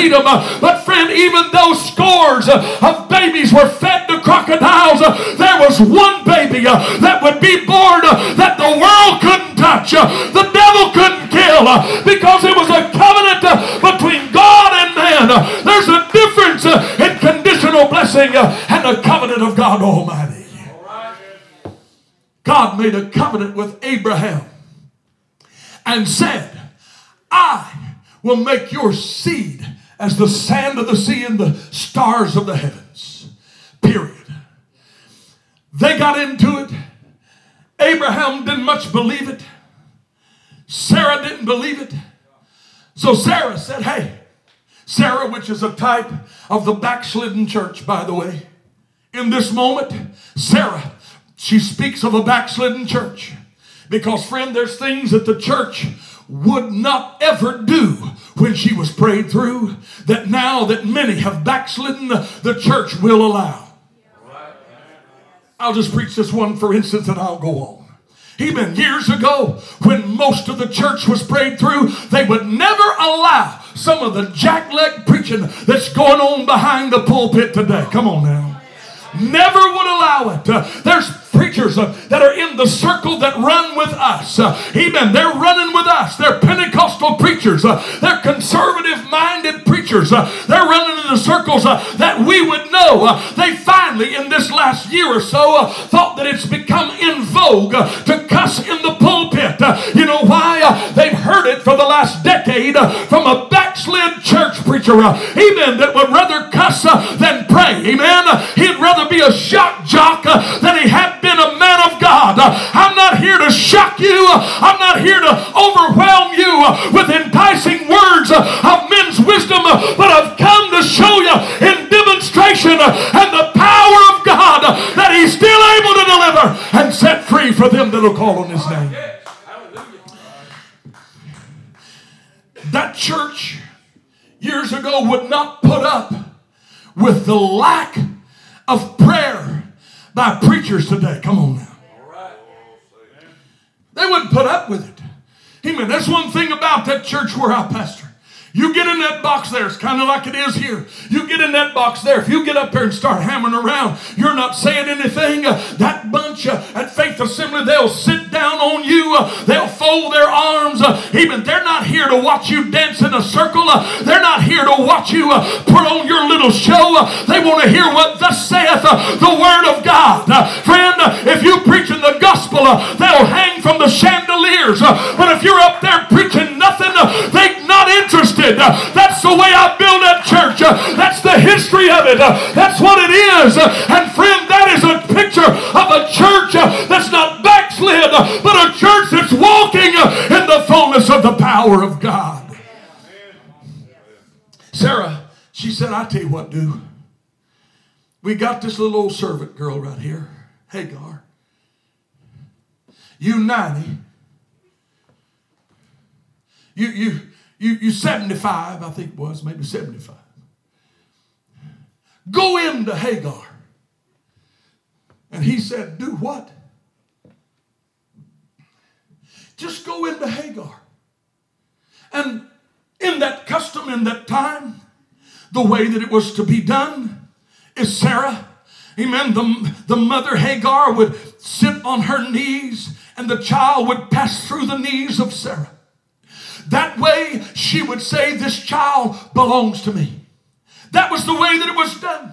Them. Uh, but friend, even though scores uh, of babies were fed to crocodiles. Uh, there was one baby that would be born that the world couldn't touch. The devil couldn't kill because it was a covenant between God and man. There's a difference in conditional blessing and the covenant of God Almighty. God made a covenant with Abraham and said, I will make your seed as the sand of the sea and the stars of the heavens. Period. They got into it. Abraham didn't much believe it. Sarah didn't believe it. So Sarah said, Hey, Sarah, which is a type of the backslidden church, by the way, in this moment, Sarah she speaks of a backslidden church. Because, friend, there's things that the church would not ever do when she was prayed through that now that many have backslidden, the church will allow. I'll just preach this one for instance and I'll go on. Even years ago, when most of the church was prayed through, they would never allow some of the jackleg preaching that's going on behind the pulpit today. Come on now. Never would allow it. There's preachers that are in the circle that run with us. Amen. They're running with us. They're Pentecostal preachers. They're conservative minded preachers. They're running in the circles that we would know. They finally, in this last year or so, thought that it's become in vogue to cuss in the pulpit. You know why? they've heard it for the last decade from a backslid church preacher. amen. That would rather cuss than pray. Amen. He'd rather be a shock jock than he had been a man of God. I'm not here to shock you. I'm not here to overwhelm you with enticing words of men's wisdom, but I've come to show you in demonstration and the power of God that He's still able to deliver and set free for them that will call on His name. That church years ago would not put up with the lack of prayer by preachers today. Come on now. They wouldn't put up with it. Amen. That's one thing about that church where I pastor. You get in that box there, it's kind of like it is here. You get in that box there. If you get up there and start hammering around, you're not saying anything. Uh, that bunch uh, at Faith Assembly, they'll sit down on you. Uh, they'll fold their arms. Uh, even they're not here to watch you dance in a circle. Uh, they're not here to watch you uh, put on your little show. they want to hear what thus saith the Word of God. friend, if you preaching the gospel, they'll hang from the chandeliers. but if you're up there preaching nothing, they're not interested. Uh, that's the way I build that church. Uh, that's the history of it. Uh, that's what it is. And friend, that is a picture of a church that's not backslid, but a church that's walking in the fullness of the power of God. Sarah, she said, I tell you what, do. We got this little old servant girl right here, Hagar. You 90. You, you, you, you 75, I think it was, maybe 75. Go into Hagar. And he said, Do what? Just go into Hagar. And in that custom, in that time, the way that it was to be done is Sarah, amen, the, the mother Hagar would sit on her knees and the child would pass through the knees of Sarah. That way, she would say, This child belongs to me. That was the way that it was done.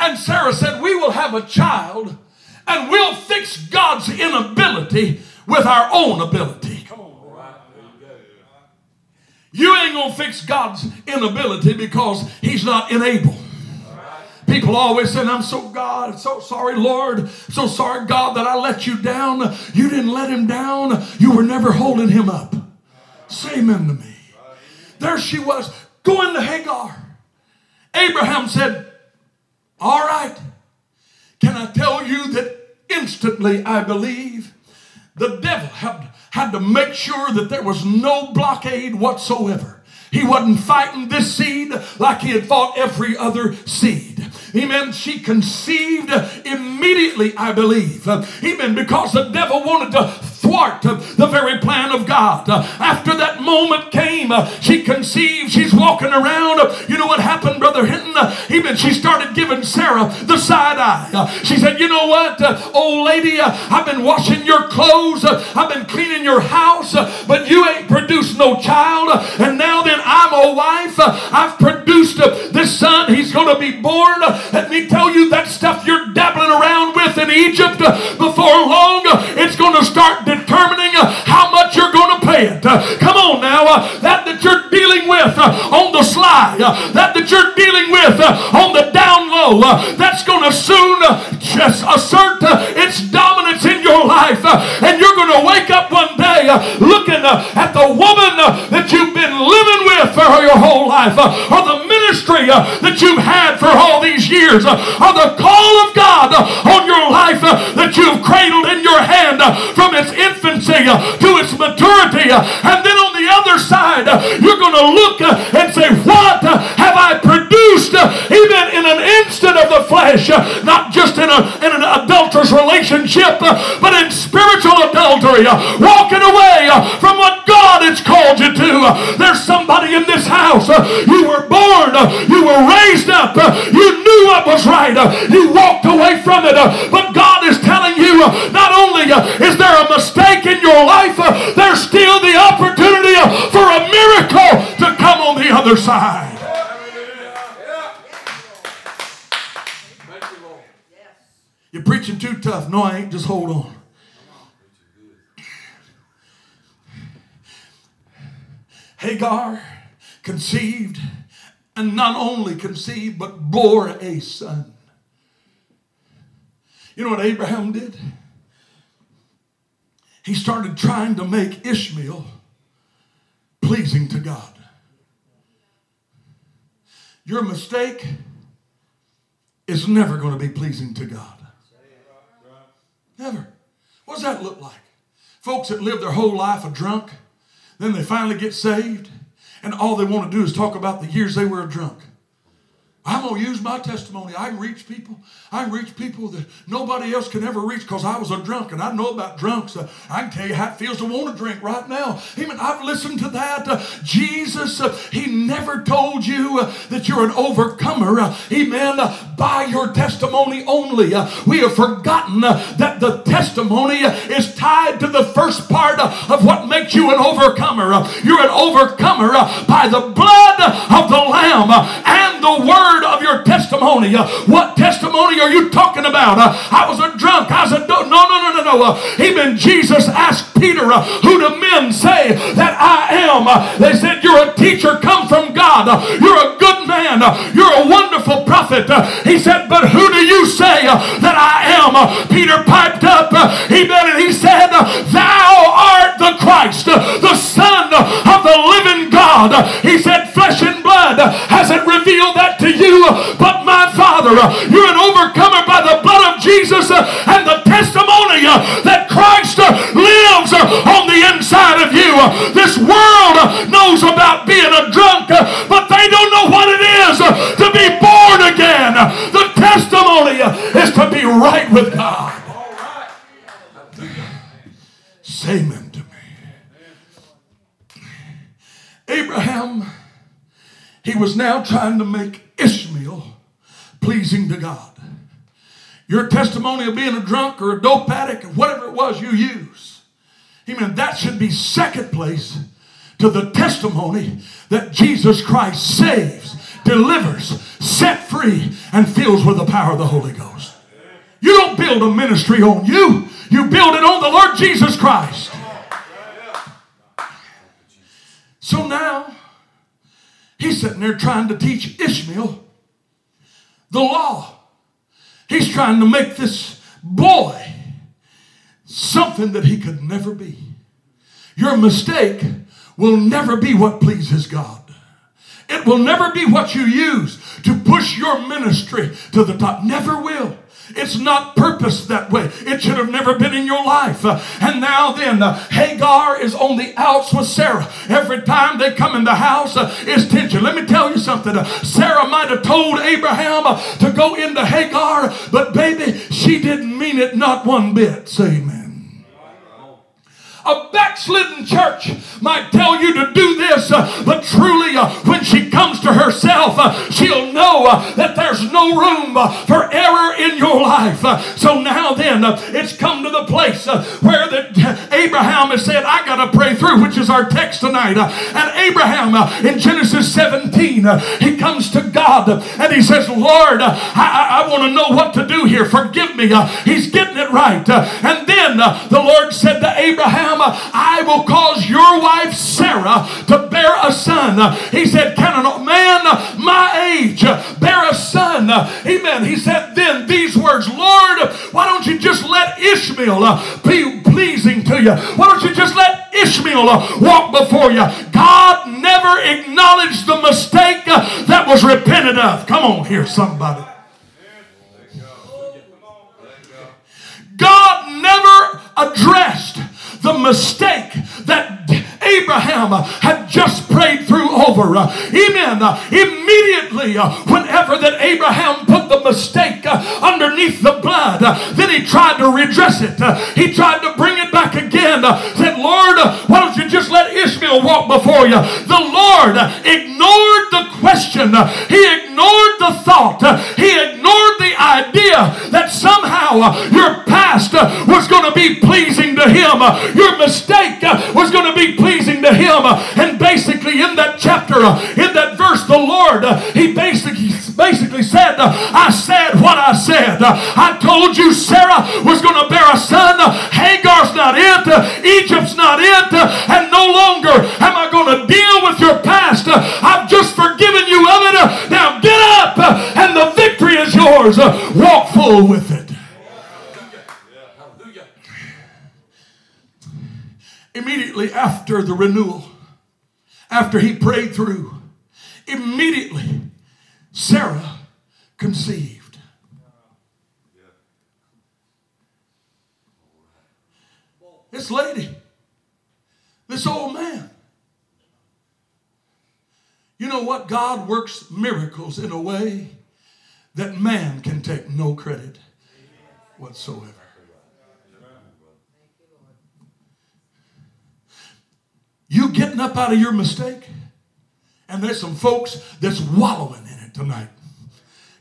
And Sarah said, We will have a child and we'll fix God's inability with our own ability. Come on. You ain't going to fix God's inability because he's not enabled. People always say, I'm so God, so sorry, Lord, so sorry, God, that I let you down. You didn't let him down. You were never holding him up. Say amen to me. There she was, going to Hagar. Abraham said, All right. Can I tell you that instantly I believe the devil had, had to make sure that there was no blockade whatsoever. He wasn't fighting this seed like he had fought every other seed. Amen. She conceived immediately, I believe. Amen. Because the devil wanted to thwart the very plan of God. After that moment came, she conceived. She's walking around. You know what happened, Brother Hinton? Amen. She started giving Sarah the side eye. She said, You know what, old lady, I've been washing your clothes, I've been cleaning your house, but you ain't produced no child. And now then, I'm a wife. I've produced this son. He's going to be born. Let me tell you that stuff you're dabbling around with in Egypt uh, before long, uh, it's going to start determining uh, how much you're going to pay it. Come on now. That that you're dealing with on the slide, that that you're dealing with on the down low, that's going to soon just assert its dominance in your life. And you're going to wake up one day looking at the woman that you've been living with for your whole life, or the ministry that you've had for all these years, uh, or the call of God uh, on your life uh, that you've cradled in your hand from its infancy to its maturity. And then on the other side, you're going to look and say, What have I produced even in an instant of the flesh? Not just in, a, in an adulterous relationship, but in spiritual adultery, walking away from what God has called you to. There's somebody in this house. You were born, you were raised up, you knew what was right, you walked away from it. But God is telling you not only is there a mistake in your life, there's still the opportunity for a miracle to come on the other side. You're preaching too tough. No, I ain't. Just hold on. Hagar conceived, and not only conceived, but bore a son. You know what Abraham did? He started trying to make Ishmael pleasing to God. Your mistake is never going to be pleasing to God. Never. What does that look like? Folks that live their whole life a drunk, then they finally get saved, and all they want to do is talk about the years they were drunk. I'm going to use my testimony. I can reach people. I can reach people that nobody else can ever reach because I was a drunk and I know about drunks. Uh, I can tell you how it feels to want to drink right now. Even I've listened to that. Uh, Jesus, uh, He never told you uh, that you're an overcomer. Uh, amen. Uh, by your testimony only. we have forgotten that the testimony is tied to the first part of what makes you an overcomer. you're an overcomer by the blood of the Lamb and the word word of your testimony. Uh, what testimony are you talking about? Uh, I was a drunk. I was a do- no, no, no, no, no. Uh, even Jesus asked Peter, uh, "Who do men say that I am?" Uh, they said, "You're a teacher come from God. Uh, you're a good man. you're a wonderful prophet." he said, "But who do you say that I am?" Peter piped up. he and he said, "Thou art the Christ, the Son of the living God." He said, "Flesh and blood hasn't revealed that to you, but my Father. Uh, you're an overcomer by the blood of Jesus uh, and the testimony uh, that Christ lives on the inside of you. This world knows about being a drunk, but they don't know what it is to be born again. The testimony is to be right with God. Say amen to me. Abraham, he was now trying to make Ishmael pleasing to God. Your testimony of being a drunk or a dope addict or whatever it was you use. Amen. That should be second place to the testimony that Jesus Christ saves, delivers, set free, and fills with the power of the Holy Ghost. You don't build a ministry on you, you build it on the Lord Jesus Christ. So now, He's sitting there trying to teach Ishmael the law. He's trying to make this boy something that he could never be. Your mistake will never be what pleases God. It will never be what you use to push your ministry to the top. Never will. It's not purposed that way. It should have never been in your life. And now then, Hagar is on the outs with Sarah. Every time they come in the house, uh, is tension. Let me tell you something. Sarah might have told Abraham uh, to go into Hagar, but baby, she didn't mean it not one bit. Say amen. A backslidden church might tell you to do this, uh, but truly, uh, when she comes to herself, uh, she'll know uh, that there's no room uh, for error in your life. Uh, so now then, it's come to the place where the, Abraham has said, I got to pray through, which is our text tonight. and Abraham in Genesis 17, he comes to God and he says, Lord, I, I want to know what to do here. Forgive me. he's getting it right. and then the Lord said to Abraham, I will cause your wife Sarah to bear a son. He said, Can a man my age bear a son? Amen. He said, Then these words, Lord, why don't you just let Ishmael be pleasing to you? Why don't you just let Ishmael walk before you? God never acknowledged the mistake that was repented of. Come on here, somebody. God never addressed the mistake that Abraham had just prayed through over. Amen. Immediately, whenever that Abraham put the mistake uh, underneath the blood, uh, then he tried to redress it. Uh, he tried to bring it back again. Said, Lord, why don't you just let Ishmael walk before you? The Lord ignored the question. He ignored the thought. He ignored the idea that somehow your past was going to be pleasing to him. Your mistake was going to be pleasing to him. And basically, in that chapter, in that verse, the Lord, he basically basically said, I said what I said. I told you Sarah was going to bear a son. Hagar's not it. Egypt's not it. And no longer am I going to deal with your past. I've just forgiven you of it. Now get up and the victory is yours. Walk full with it. Immediately after the renewal, after he prayed through, immediately Sarah conceived. This lady, this old man. You know what? God works miracles in a way that man can take no credit whatsoever. You getting up out of your mistake? And there's some folks that's wallowing in it tonight.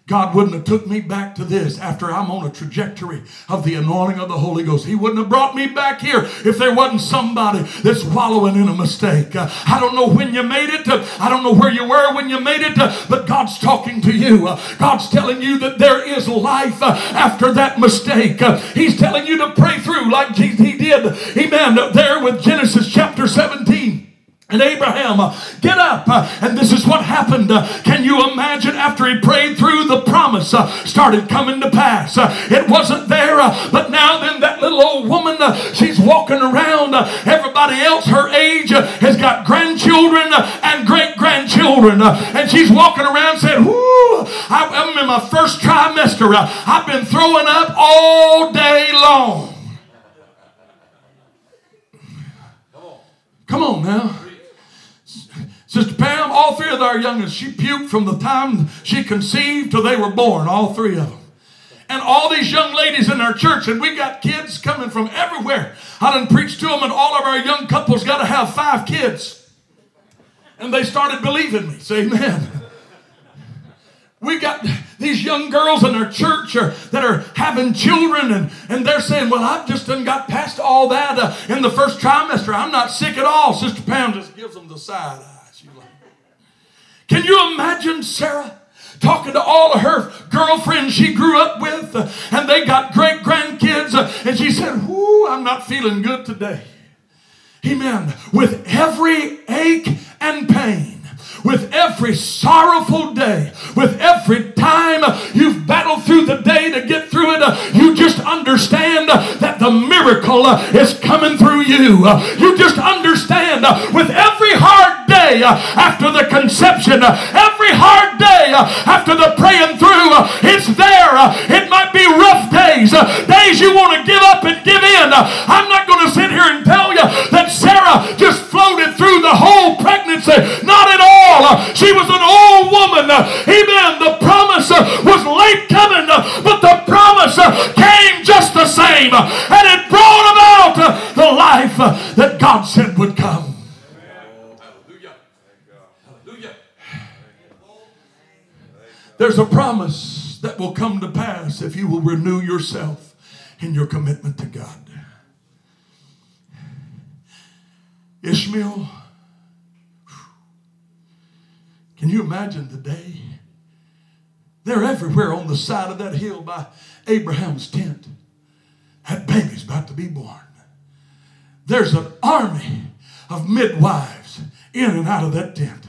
God wouldn't have took me back to this after I'm on a trajectory of the anointing of the Holy Ghost. He wouldn't have brought me back here if there wasn't somebody that's wallowing in a mistake. Uh, I don't know when you made it. Uh, I don't know where you were when you made it, uh, but God's talking to you. Uh, God's telling you that there is life uh, after that mistake. Uh, he's telling you to pray through like he did. Amen. There with Genesis chapter 17. And Abraham, uh, get up. Uh, and this is what happened. Uh, can you imagine after he prayed through, the promise uh, started coming to pass? Uh, it wasn't there, uh, but now then that little old woman, she's walking around. Everybody else her age has got grandchildren and great grandchildren. And she's walking around saying, Whoo, I'm in my first trimester. I've been throwing up all day long. Come on now. Sister Pam, all three of our youngest, she puked from the time she conceived till they were born, all three of them. And all these young ladies in our church, and we got kids coming from everywhere. I done preached to them, and all of our young couples got to have five kids. And they started believing me. Say amen. We got these young girls in our church are, that are having children, and, and they're saying, Well, I've just done got past all that uh, in the first trimester. I'm not sick at all. Sister Pam just gives them the side eye. Can you imagine Sarah? talking to all of her girlfriends she grew up with, and they got great grandkids. And she said, Whoo, I'm not feeling good today. Amen. With every ache and pain, with every sorrowful day, with every time you've battled through the day to get through it, you just understand that the miracle is coming through you. You just understand with every hard day uh, after the conception, uh, every hard day uh, after the praying through, it's there. It might be rough days, days you want to give up and give in. I'm not going to sit here and tell you that Sarah just floated through the whole pregnancy. Not at all. She was an old woman. Amen. The promise was late coming, but the promise came just the same. And it brought about the life that God said would come. There's a promise that will come to pass if you will renew yourself in your commitment to God. Ishmael, can you imagine the day? They're everywhere on the side of that hill by Abraham's tent. That baby's about to be born. There's an army of midwives in and out of that tent.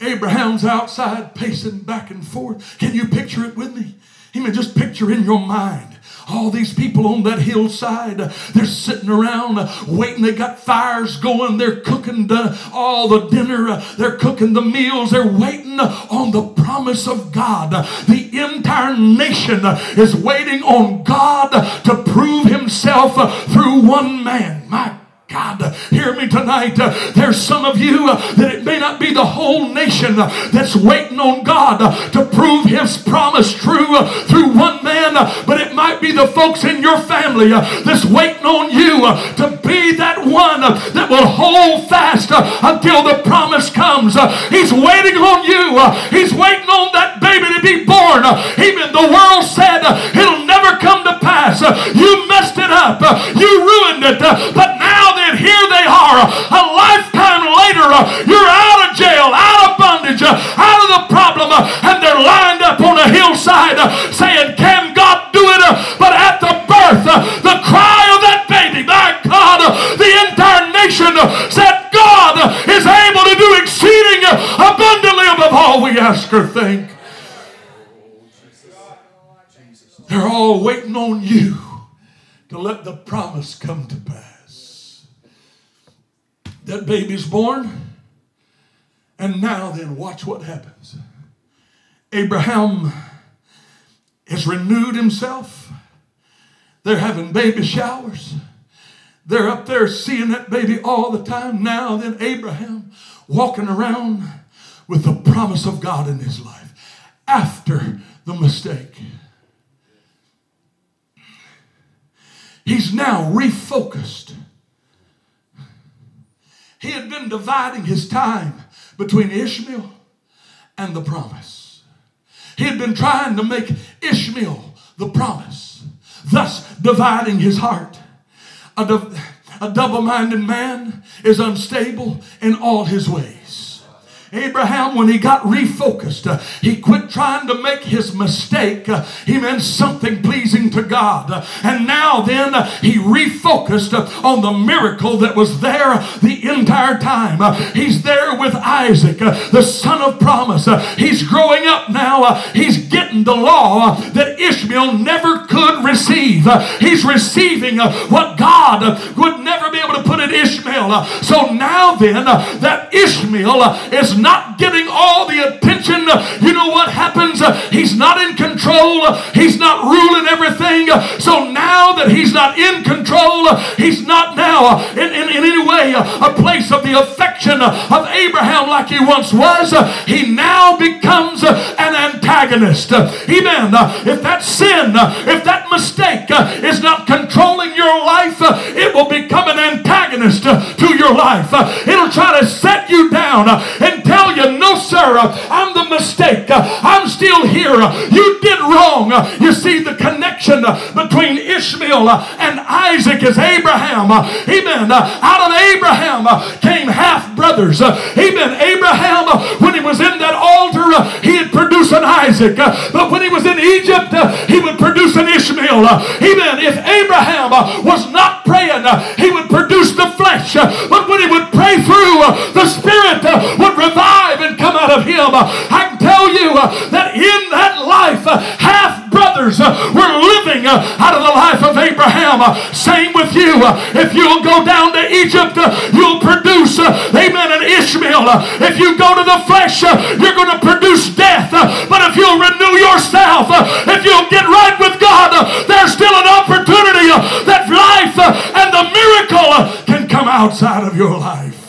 Abraham's outside pacing back and forth. Can you picture it with me? I mean, just picture in your mind all these people on that hillside, they're sitting around waiting. They got fires going. They're cooking the, all the dinner. They're cooking the meals. They're waiting on the promise of God. The entire nation is waiting on God to prove himself through one man. My God, hear me tonight. There's some of you that it may not be the whole nation that's waiting on God to prove His promise true through one man, but it might be the folks in your family that's waiting on you to be that one that will hold fast until the promise comes. He's waiting on you. He's waiting on that baby to be born. Even the world said it'll never come to pass. You messed it up. You ruined it. But now to let the promise come to pass. That baby's born. And now, then, watch what happens. Abraham has renewed himself. They're having baby showers. They're up there seeing that baby all the time. Now, then, Abraham walking around with the promise of God in his life after the mistake. He's now refocused he had been dividing his time between Ishmael and the promise. He had been trying to make Ishmael the promise, thus dividing his heart. A, a double minded man is unstable in all his ways. Abraham, when he got refocused, uh, he quit trying to make his mistake. Uh, he meant something pleasing to God. Uh, and now then, uh, he refocused uh, on the miracle that was there the entire time. Uh, he's there with Isaac, the son of promise. he's growing up now. he's getting the law that Ishmael never could receive. he's receiving what God would never be able to put in Ishmael. so now then, that Ishmael is not getting all the attention, you know what happens? He's not in control. He's not ruling everything. So now that he's not in control, he's not now in, in, in any way a place of the affection of Abraham like he once was. He now becomes an antagonist. Amen. If that sin, if that mistake is not controlling your life, it will become an antagonist to your life. It'll try to set you down and tell you, no, sir, I'm the mistake. I'm still here. You did wrong. You see the connection between Ishmael and Isaac is Abraham. Amen. Out of Abraham came half brothers. Amen. Abraham, when he was in that altar, he had produced an Isaac. But when he was in Egypt, he would produce an Ishmael. Even If Abraham was not praying, he would produce the flesh. But when he would pray through, the Spirit would revive and come out of him. I can tell you that in that life, half brothers uh, were living uh, out of the life of Abraham. Uh, same with you. If you'll go down to Egypt, you'll produce, amen, an Ishmael. If you go to the flesh, you're going to produce death. But if you'll renew yourself, if you'll get right with God, there's still an opportunity that life and the miracle can come outside of your life.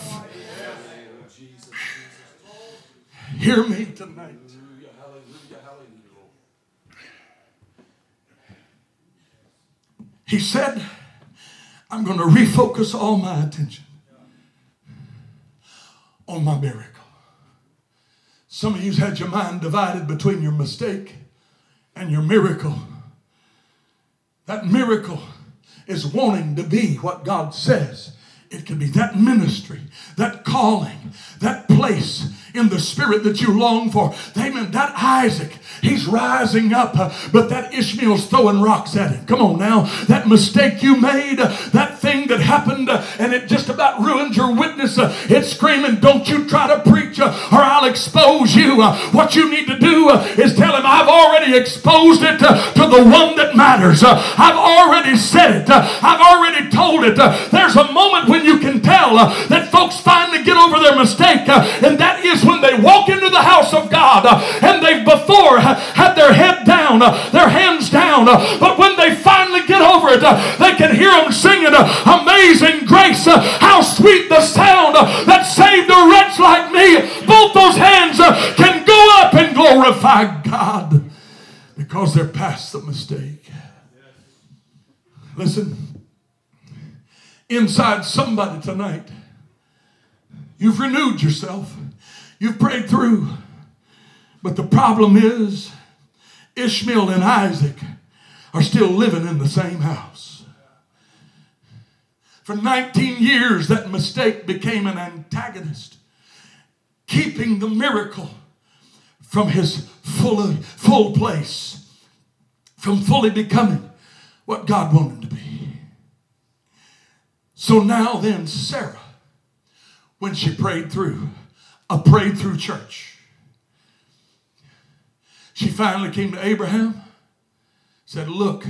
Hear me tonight. He said, I'm going to refocus all my attention on my miracle. Some of you had your mind divided between your mistake and your miracle. That miracle is wanting to be what God says it can be that ministry, that calling, that place in the spirit that you long for. Amen. That Isaac, he's rising up, uh, but that Ishmael's throwing rocks at him. Come on now. That mistake you made, uh, that thing that happened, uh, and it just about ruined your witness. Uh, it's screaming, Don't you try to preach, uh, or I'll expose you. Uh, what you need to do is tell him, I've already exposed it to the one that matters. I've already said it. I've already told it. There's a moment when you can tell that folks finally get over their mistake, and that is when they walk into the house of God uh, and they've before uh, had their head down, uh, their hands down, but when they finally get over it, they can hear them singing Amazing Grace. How sweet the sound that saved a wretch like me. Both those hands can go up and glorify God because they're past the mistake. Listen, inside somebody tonight, you've renewed yourself. You've prayed through. But the problem is, Ishmael and Isaac are still living in the same house. For 19 years, that mistake became an antagonist, keeping the miracle from his full, full place, from fully becoming what God wanted to be. So now, then, Sarah, when she prayed through, a prayed through church. She finally came to Abraham, said, Look,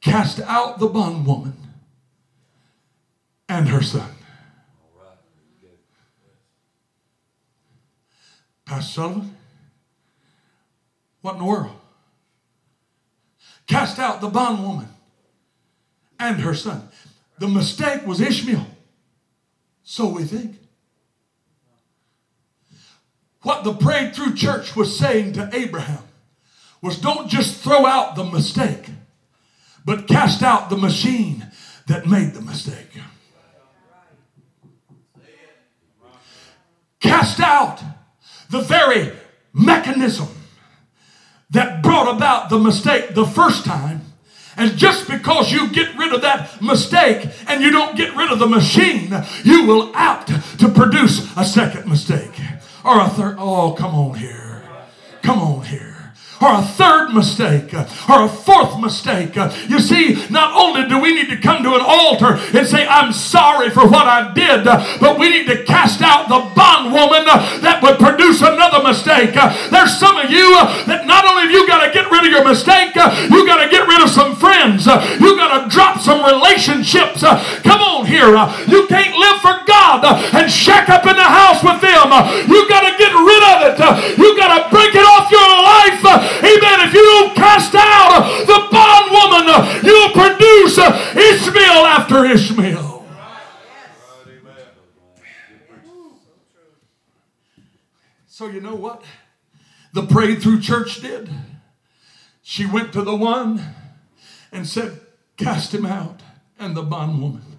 cast out the bondwoman and her son. Pastor Sullivan, what in the world? Cast out the bondwoman and her son. The mistake was Ishmael. So we think. What the prayed through church was saying to Abraham was don't just throw out the mistake, but cast out the machine that made the mistake. Cast out the very mechanism that brought about the mistake the first time. And just because you get rid of that mistake and you don't get rid of the machine, you will apt to produce a second mistake or a third. Oh, come on here. Come on here or a third mistake or a fourth mistake. You see, not only do we need to come to an altar and say, I'm sorry for what I did, but we need to cast out the bondwoman that would produce another mistake. There's some of you that not only have you got to get rid of your mistake, you got to get rid of some friends. You got to drop some relationships. Come on here. You can't live for God and shack up in the house with them. You got to get rid of it. You got to break it off your life Amen. If you don't cast out the bondwoman, you'll produce Ishmael after Ishmael. So, you know what? The prayed through church did. She went to the one and said, Cast him out. And the bondwoman,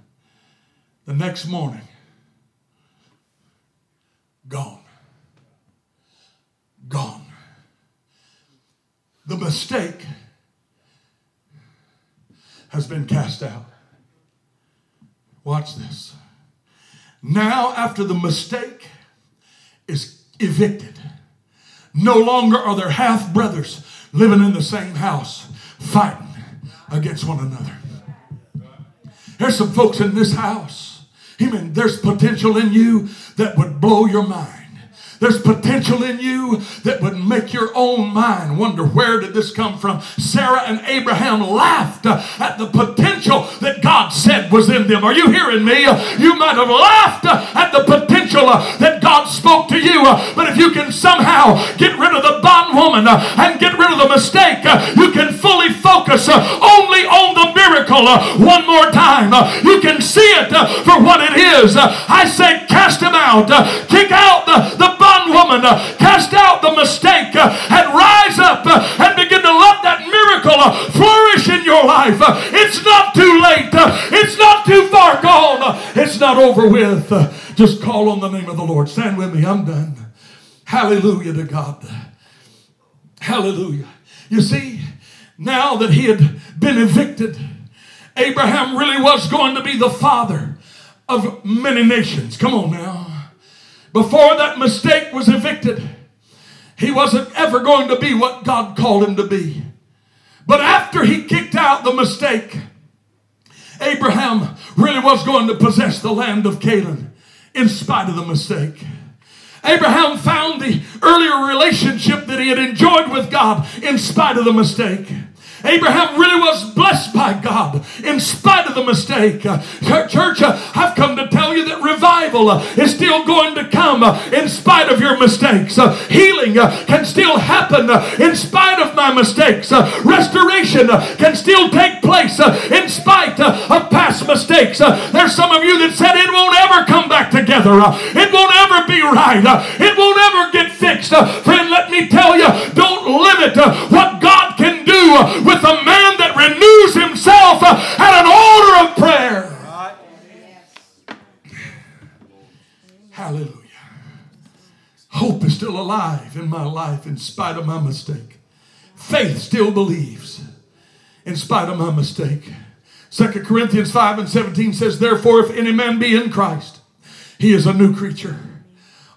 the next morning, gone. Gone the mistake has been cast out. Watch this. Now, after the mistake is evicted, no longer are there half brothers living in the same house fighting against one another. There's some folks in this house. Amen. There's potential in you that would blow your mind. There's potential in you that would make your own mind wonder where did this come from? Sarah and Abraham laughed at the potential that God said was in them. Are you hearing me? You might have laughed at the potential that God spoke to you, but if you can somehow get rid of the bondwoman and get rid of the mistake, you can fully focus only on the miracle one more time. You can see it for what it is. I say, cast him out, kick out the, the bondwoman, Uh, cast out the mistake, uh, and rise up uh, and begin to let that miracle flourish in your life. It's not too late, it's not too far gone, it's not over with. Just call on the name of the Lord. Stand with me, I'm done. Hallelujah to God. Hallelujah. You see, now that he had been evicted, Abraham really was going to be the father of many nations. Come on now. Before that mistake was evicted, he wasn't ever going to be what God called him to be. But after he kicked out the mistake, Abraham really was going to possess the land of Canaan in spite of the mistake. Abraham found the earlier relationship that he had enjoyed with God in spite of the mistake. Abraham really was blessed by God in spite of the mistake. Church, I've come to tell you that revival is still going to come in spite of your mistakes. Healing can still happen in spite of my mistakes. Restoration can still take place in spite of past mistakes. There's some of you that said it won't ever come back together. It won't ever be right. It won't ever get fixed. Friend, let me tell you, don't limit what God can do with a man that renews himself uh, at an order of prayer. Hallelujah. Hope is still alive in my life in spite of my mistake. Faith still believes in spite of my mistake. 2 Corinthians 5 and 17 says, Therefore, if any man be in Christ, he is a new creature.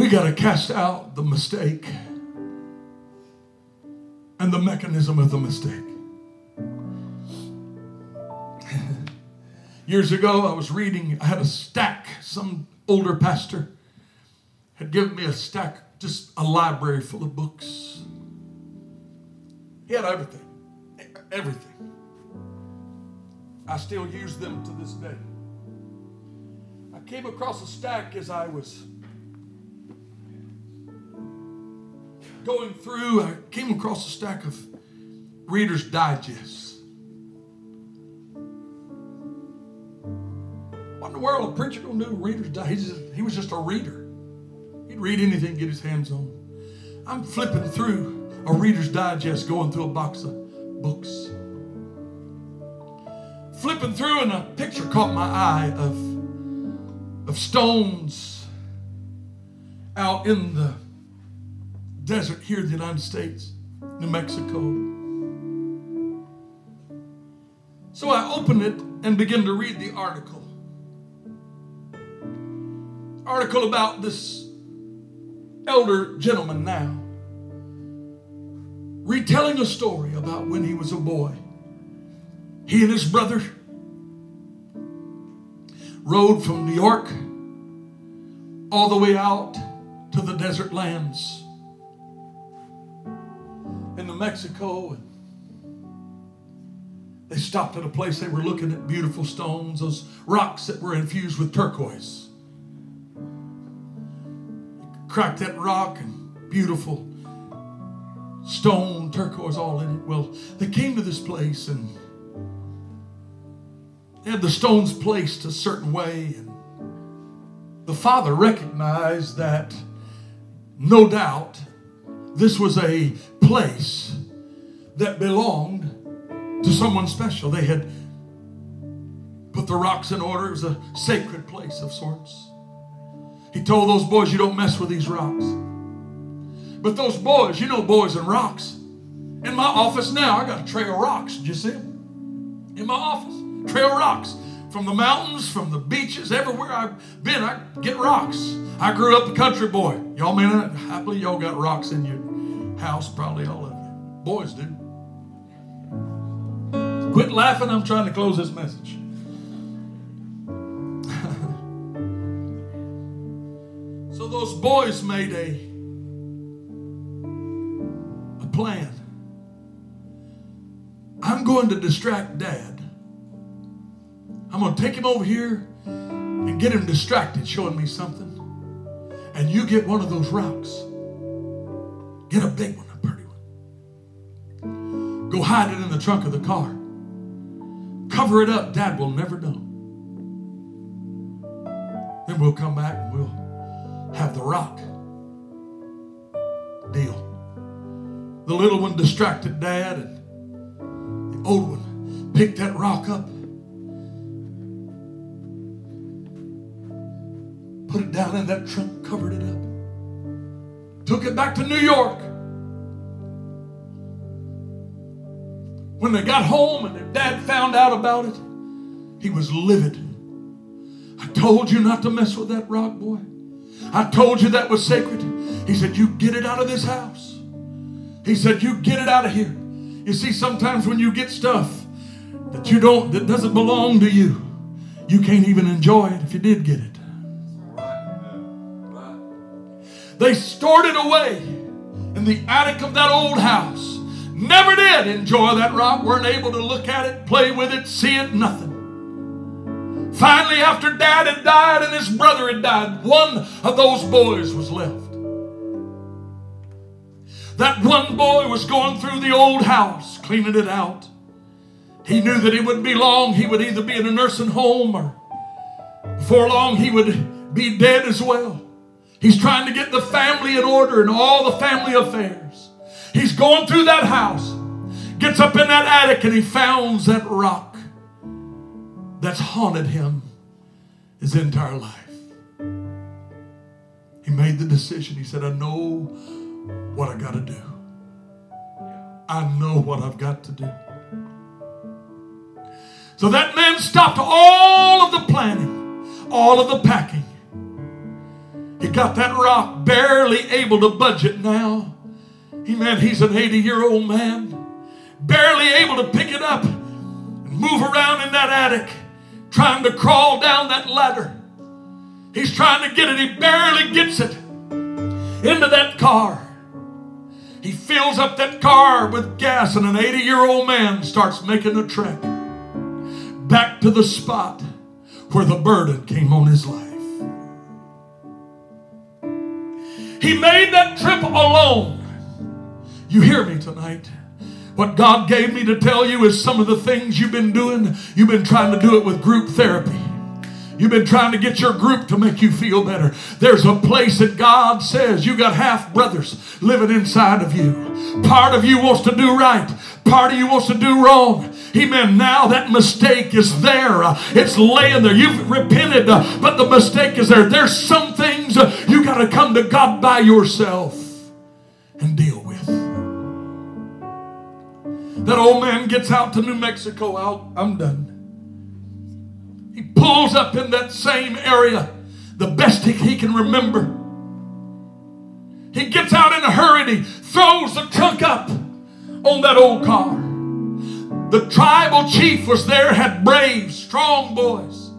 We got to cast out the mistake and the mechanism of the mistake. *laughs* Years ago, I was reading, I had a stack, some older pastor had given me a stack, just a library full of books. He had everything, everything. I still use them to this day. I came across a stack as I was going through, I came across a stack of Reader's Digest. What in the world? A preacher gonna do Reader's Digest. He was just a reader. He'd read anything, get his hands on. I'm flipping through a Reader's Digest, going through a box of books. Flipping through, and a picture caught my eye of, of stones out in the desert here in the United States, New Mexico. So I opened it and began to read the article. Article about this elder gentleman now retelling a story about when he was a boy. He and his brother rode from New York all the way out to the desert lands in New Mexico. And they stopped at a place they were looking at beautiful stones, those rocks that were infused with turquoise. Cracked that rock and beautiful stone, turquoise all in it. Well, they came to this place and they had the stones placed a certain way. And the father recognized that, no doubt, this was a place that belonged to someone special. They had put the rocks in order. It was a sacred place of sorts. He told those boys, You don't mess with these rocks. But those boys, you know, boys and rocks. In my office now, I got a tray of rocks. Did you see them? In my office, tray of rocks. From the mountains, from the beaches, everywhere I've been, I get rocks. I grew up a country boy. Y'all may not, happily, y'all got rocks in your house, probably all of you. Boys do. Quit laughing, I'm trying to close this message. *laughs* so those boys made a a plan. I'm going to distract dad. I'm going to take him over here and get him distracted showing me something. And you get one of those rocks. Get a big one, a pretty one. Go hide it in the trunk of the car. Cover it up. Dad will never know. Then we'll come back and we'll have the rock deal. The little one distracted dad, and the old one picked that rock up, put it down in that trunk, covered it up, took it back to New York. When they got home and their dad found out about it, he was livid. I told you not to mess with that rock, boy. I told you that was sacred. He said, You get it out of this house. He said, You get it out of here. You see, sometimes when you get stuff that you don't, that doesn't belong to you, you can't even enjoy it if you did get it. They stored it away in the attic of that old house. Never did enjoy that rock, weren't able to look at it, play with it, see it, nothing. Finally, after dad had died and his brother had died, one of those boys was left. That one boy was going through the old house, cleaning it out. He knew that it wouldn't be long. He would either be in a nursing home or before long he would be dead as well. He's trying to get the family in order and all the family affairs. He's going through that house, gets up in that attic, and he finds that rock that's haunted him his entire life. He made the decision. He said, I know what I got to do. I know what I've got to do. So that man stopped all of the planning, all of the packing. He got that rock barely able to budget now. Amen. He's an 80 year old man, barely able to pick it up and move around in that attic, trying to crawl down that ladder. He's trying to get it, he barely gets it into that car. He fills up that car with gas, and an 80 year old man starts making a trek back to the spot where the burden came on his life. He made that trip alone. You hear me tonight? What God gave me to tell you is some of the things you've been doing, you've been trying to do it with group therapy. You've been trying to get your group to make you feel better. There's a place that God says you got half brothers living inside of you. Part of you wants to do right, part of you wants to do wrong. Amen. Now that mistake is there. It's laying there. You've repented, but the mistake is there. There's some things you got to come to God by yourself and deal with. That old man gets out to New Mexico. I'll, I'm done. He pulls up in that same area the best he, he can remember. He gets out in a hurry he throws the trunk up on that old car. The tribal chief was there, had brave, strong boys.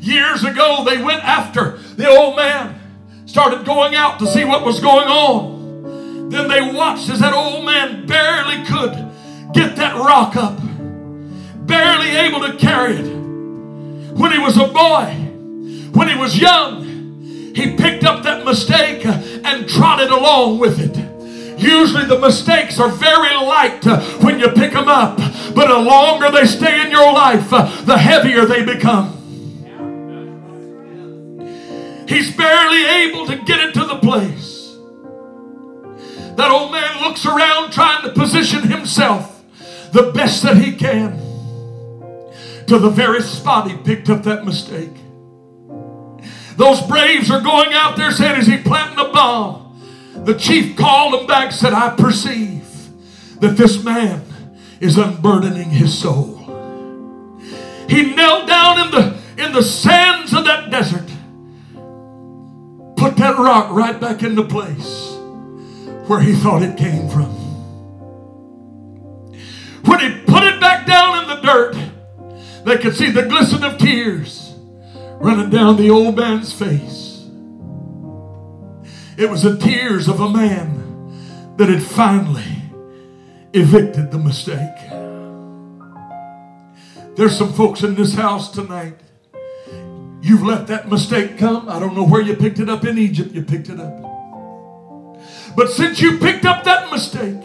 Years ago, they went after the old man, started going out to see what was going on. Then they watched as that old man barely could get that rock up, barely able to carry it. When he was a boy, when he was young, he picked up that mistake and trotted along with it. Usually the mistakes are very light uh, when you pick them up, but the longer they stay in your life, uh, the heavier they become. He's barely able to get into the place. That old man looks around trying to position himself the best that he can to the very spot he picked up that mistake. Those braves are going out there saying, Is he planting a bomb? The chief called him back, said, I perceive that this man is unburdening his soul. He knelt down in the in the sands of that desert. Put that rock right back into place where he thought it came from. When he put it back down in the dirt, they could see the glisten of tears running down the old man's face. It was the tears of a man that had finally evicted the mistake. There's some folks in this house tonight. You've let that mistake come. I don't know where you picked it up in Egypt, you picked it up. But since you picked up that mistake,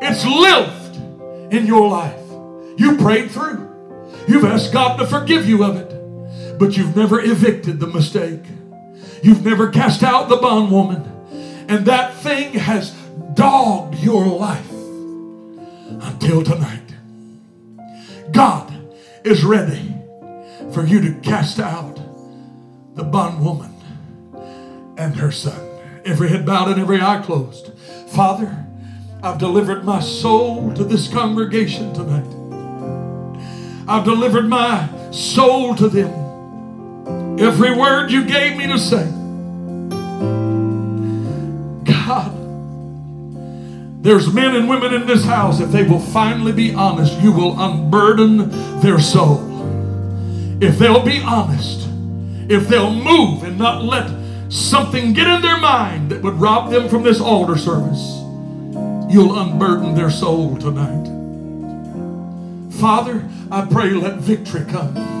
it's lived in your life. You prayed through. You've asked God to forgive you of it, but you've never evicted the mistake. You've never cast out the bondwoman. And that thing has dogged your life until tonight. God is ready for you to cast out the bondwoman and her son. Every head bowed and every eye closed. Father, I've delivered my soul to this congregation tonight. I've delivered my soul to them. Every word you gave me to say. God, there's men and women in this house, if they will finally be honest, you will unburden their soul. If they'll be honest, if they'll move and not let something get in their mind that would rob them from this altar service, you'll unburden their soul tonight. Father, I pray let victory come.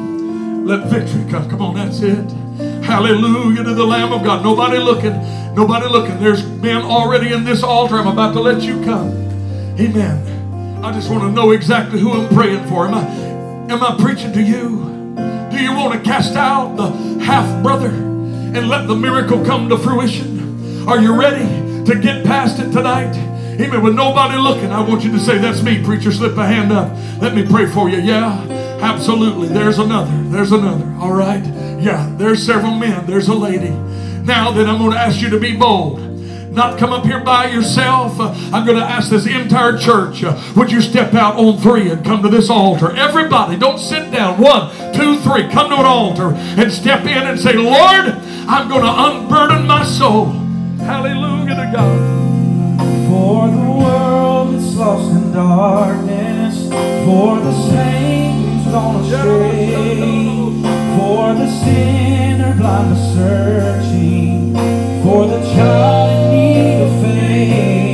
Let victory come. Come on, that's it. Hallelujah to the Lamb of God. Nobody looking. Nobody looking. There's men already in this altar. I'm about to let you come. Amen. I just want to know exactly who I'm praying for. Am I, am I preaching to you? Do you want to cast out the half brother and let the miracle come to fruition? Are you ready to get past it tonight? Amen. With nobody looking, I want you to say, That's me, preacher. Slip a hand up. Let me pray for you. Yeah, absolutely. There's another. There's another. All right. Yeah, there's several men. There's a lady. Now then, I'm going to ask you to be bold not come up here by yourself. I'm going to ask this entire church, uh, would you step out on three and come to this altar? Everybody, don't sit down. One, two, three. Come to an altar and step in and say, Lord, I'm going to unburden my soul. Hallelujah to God. For the world is lost in darkness, for the saints gonna stay for the sinner blind searching for the child in need of faith.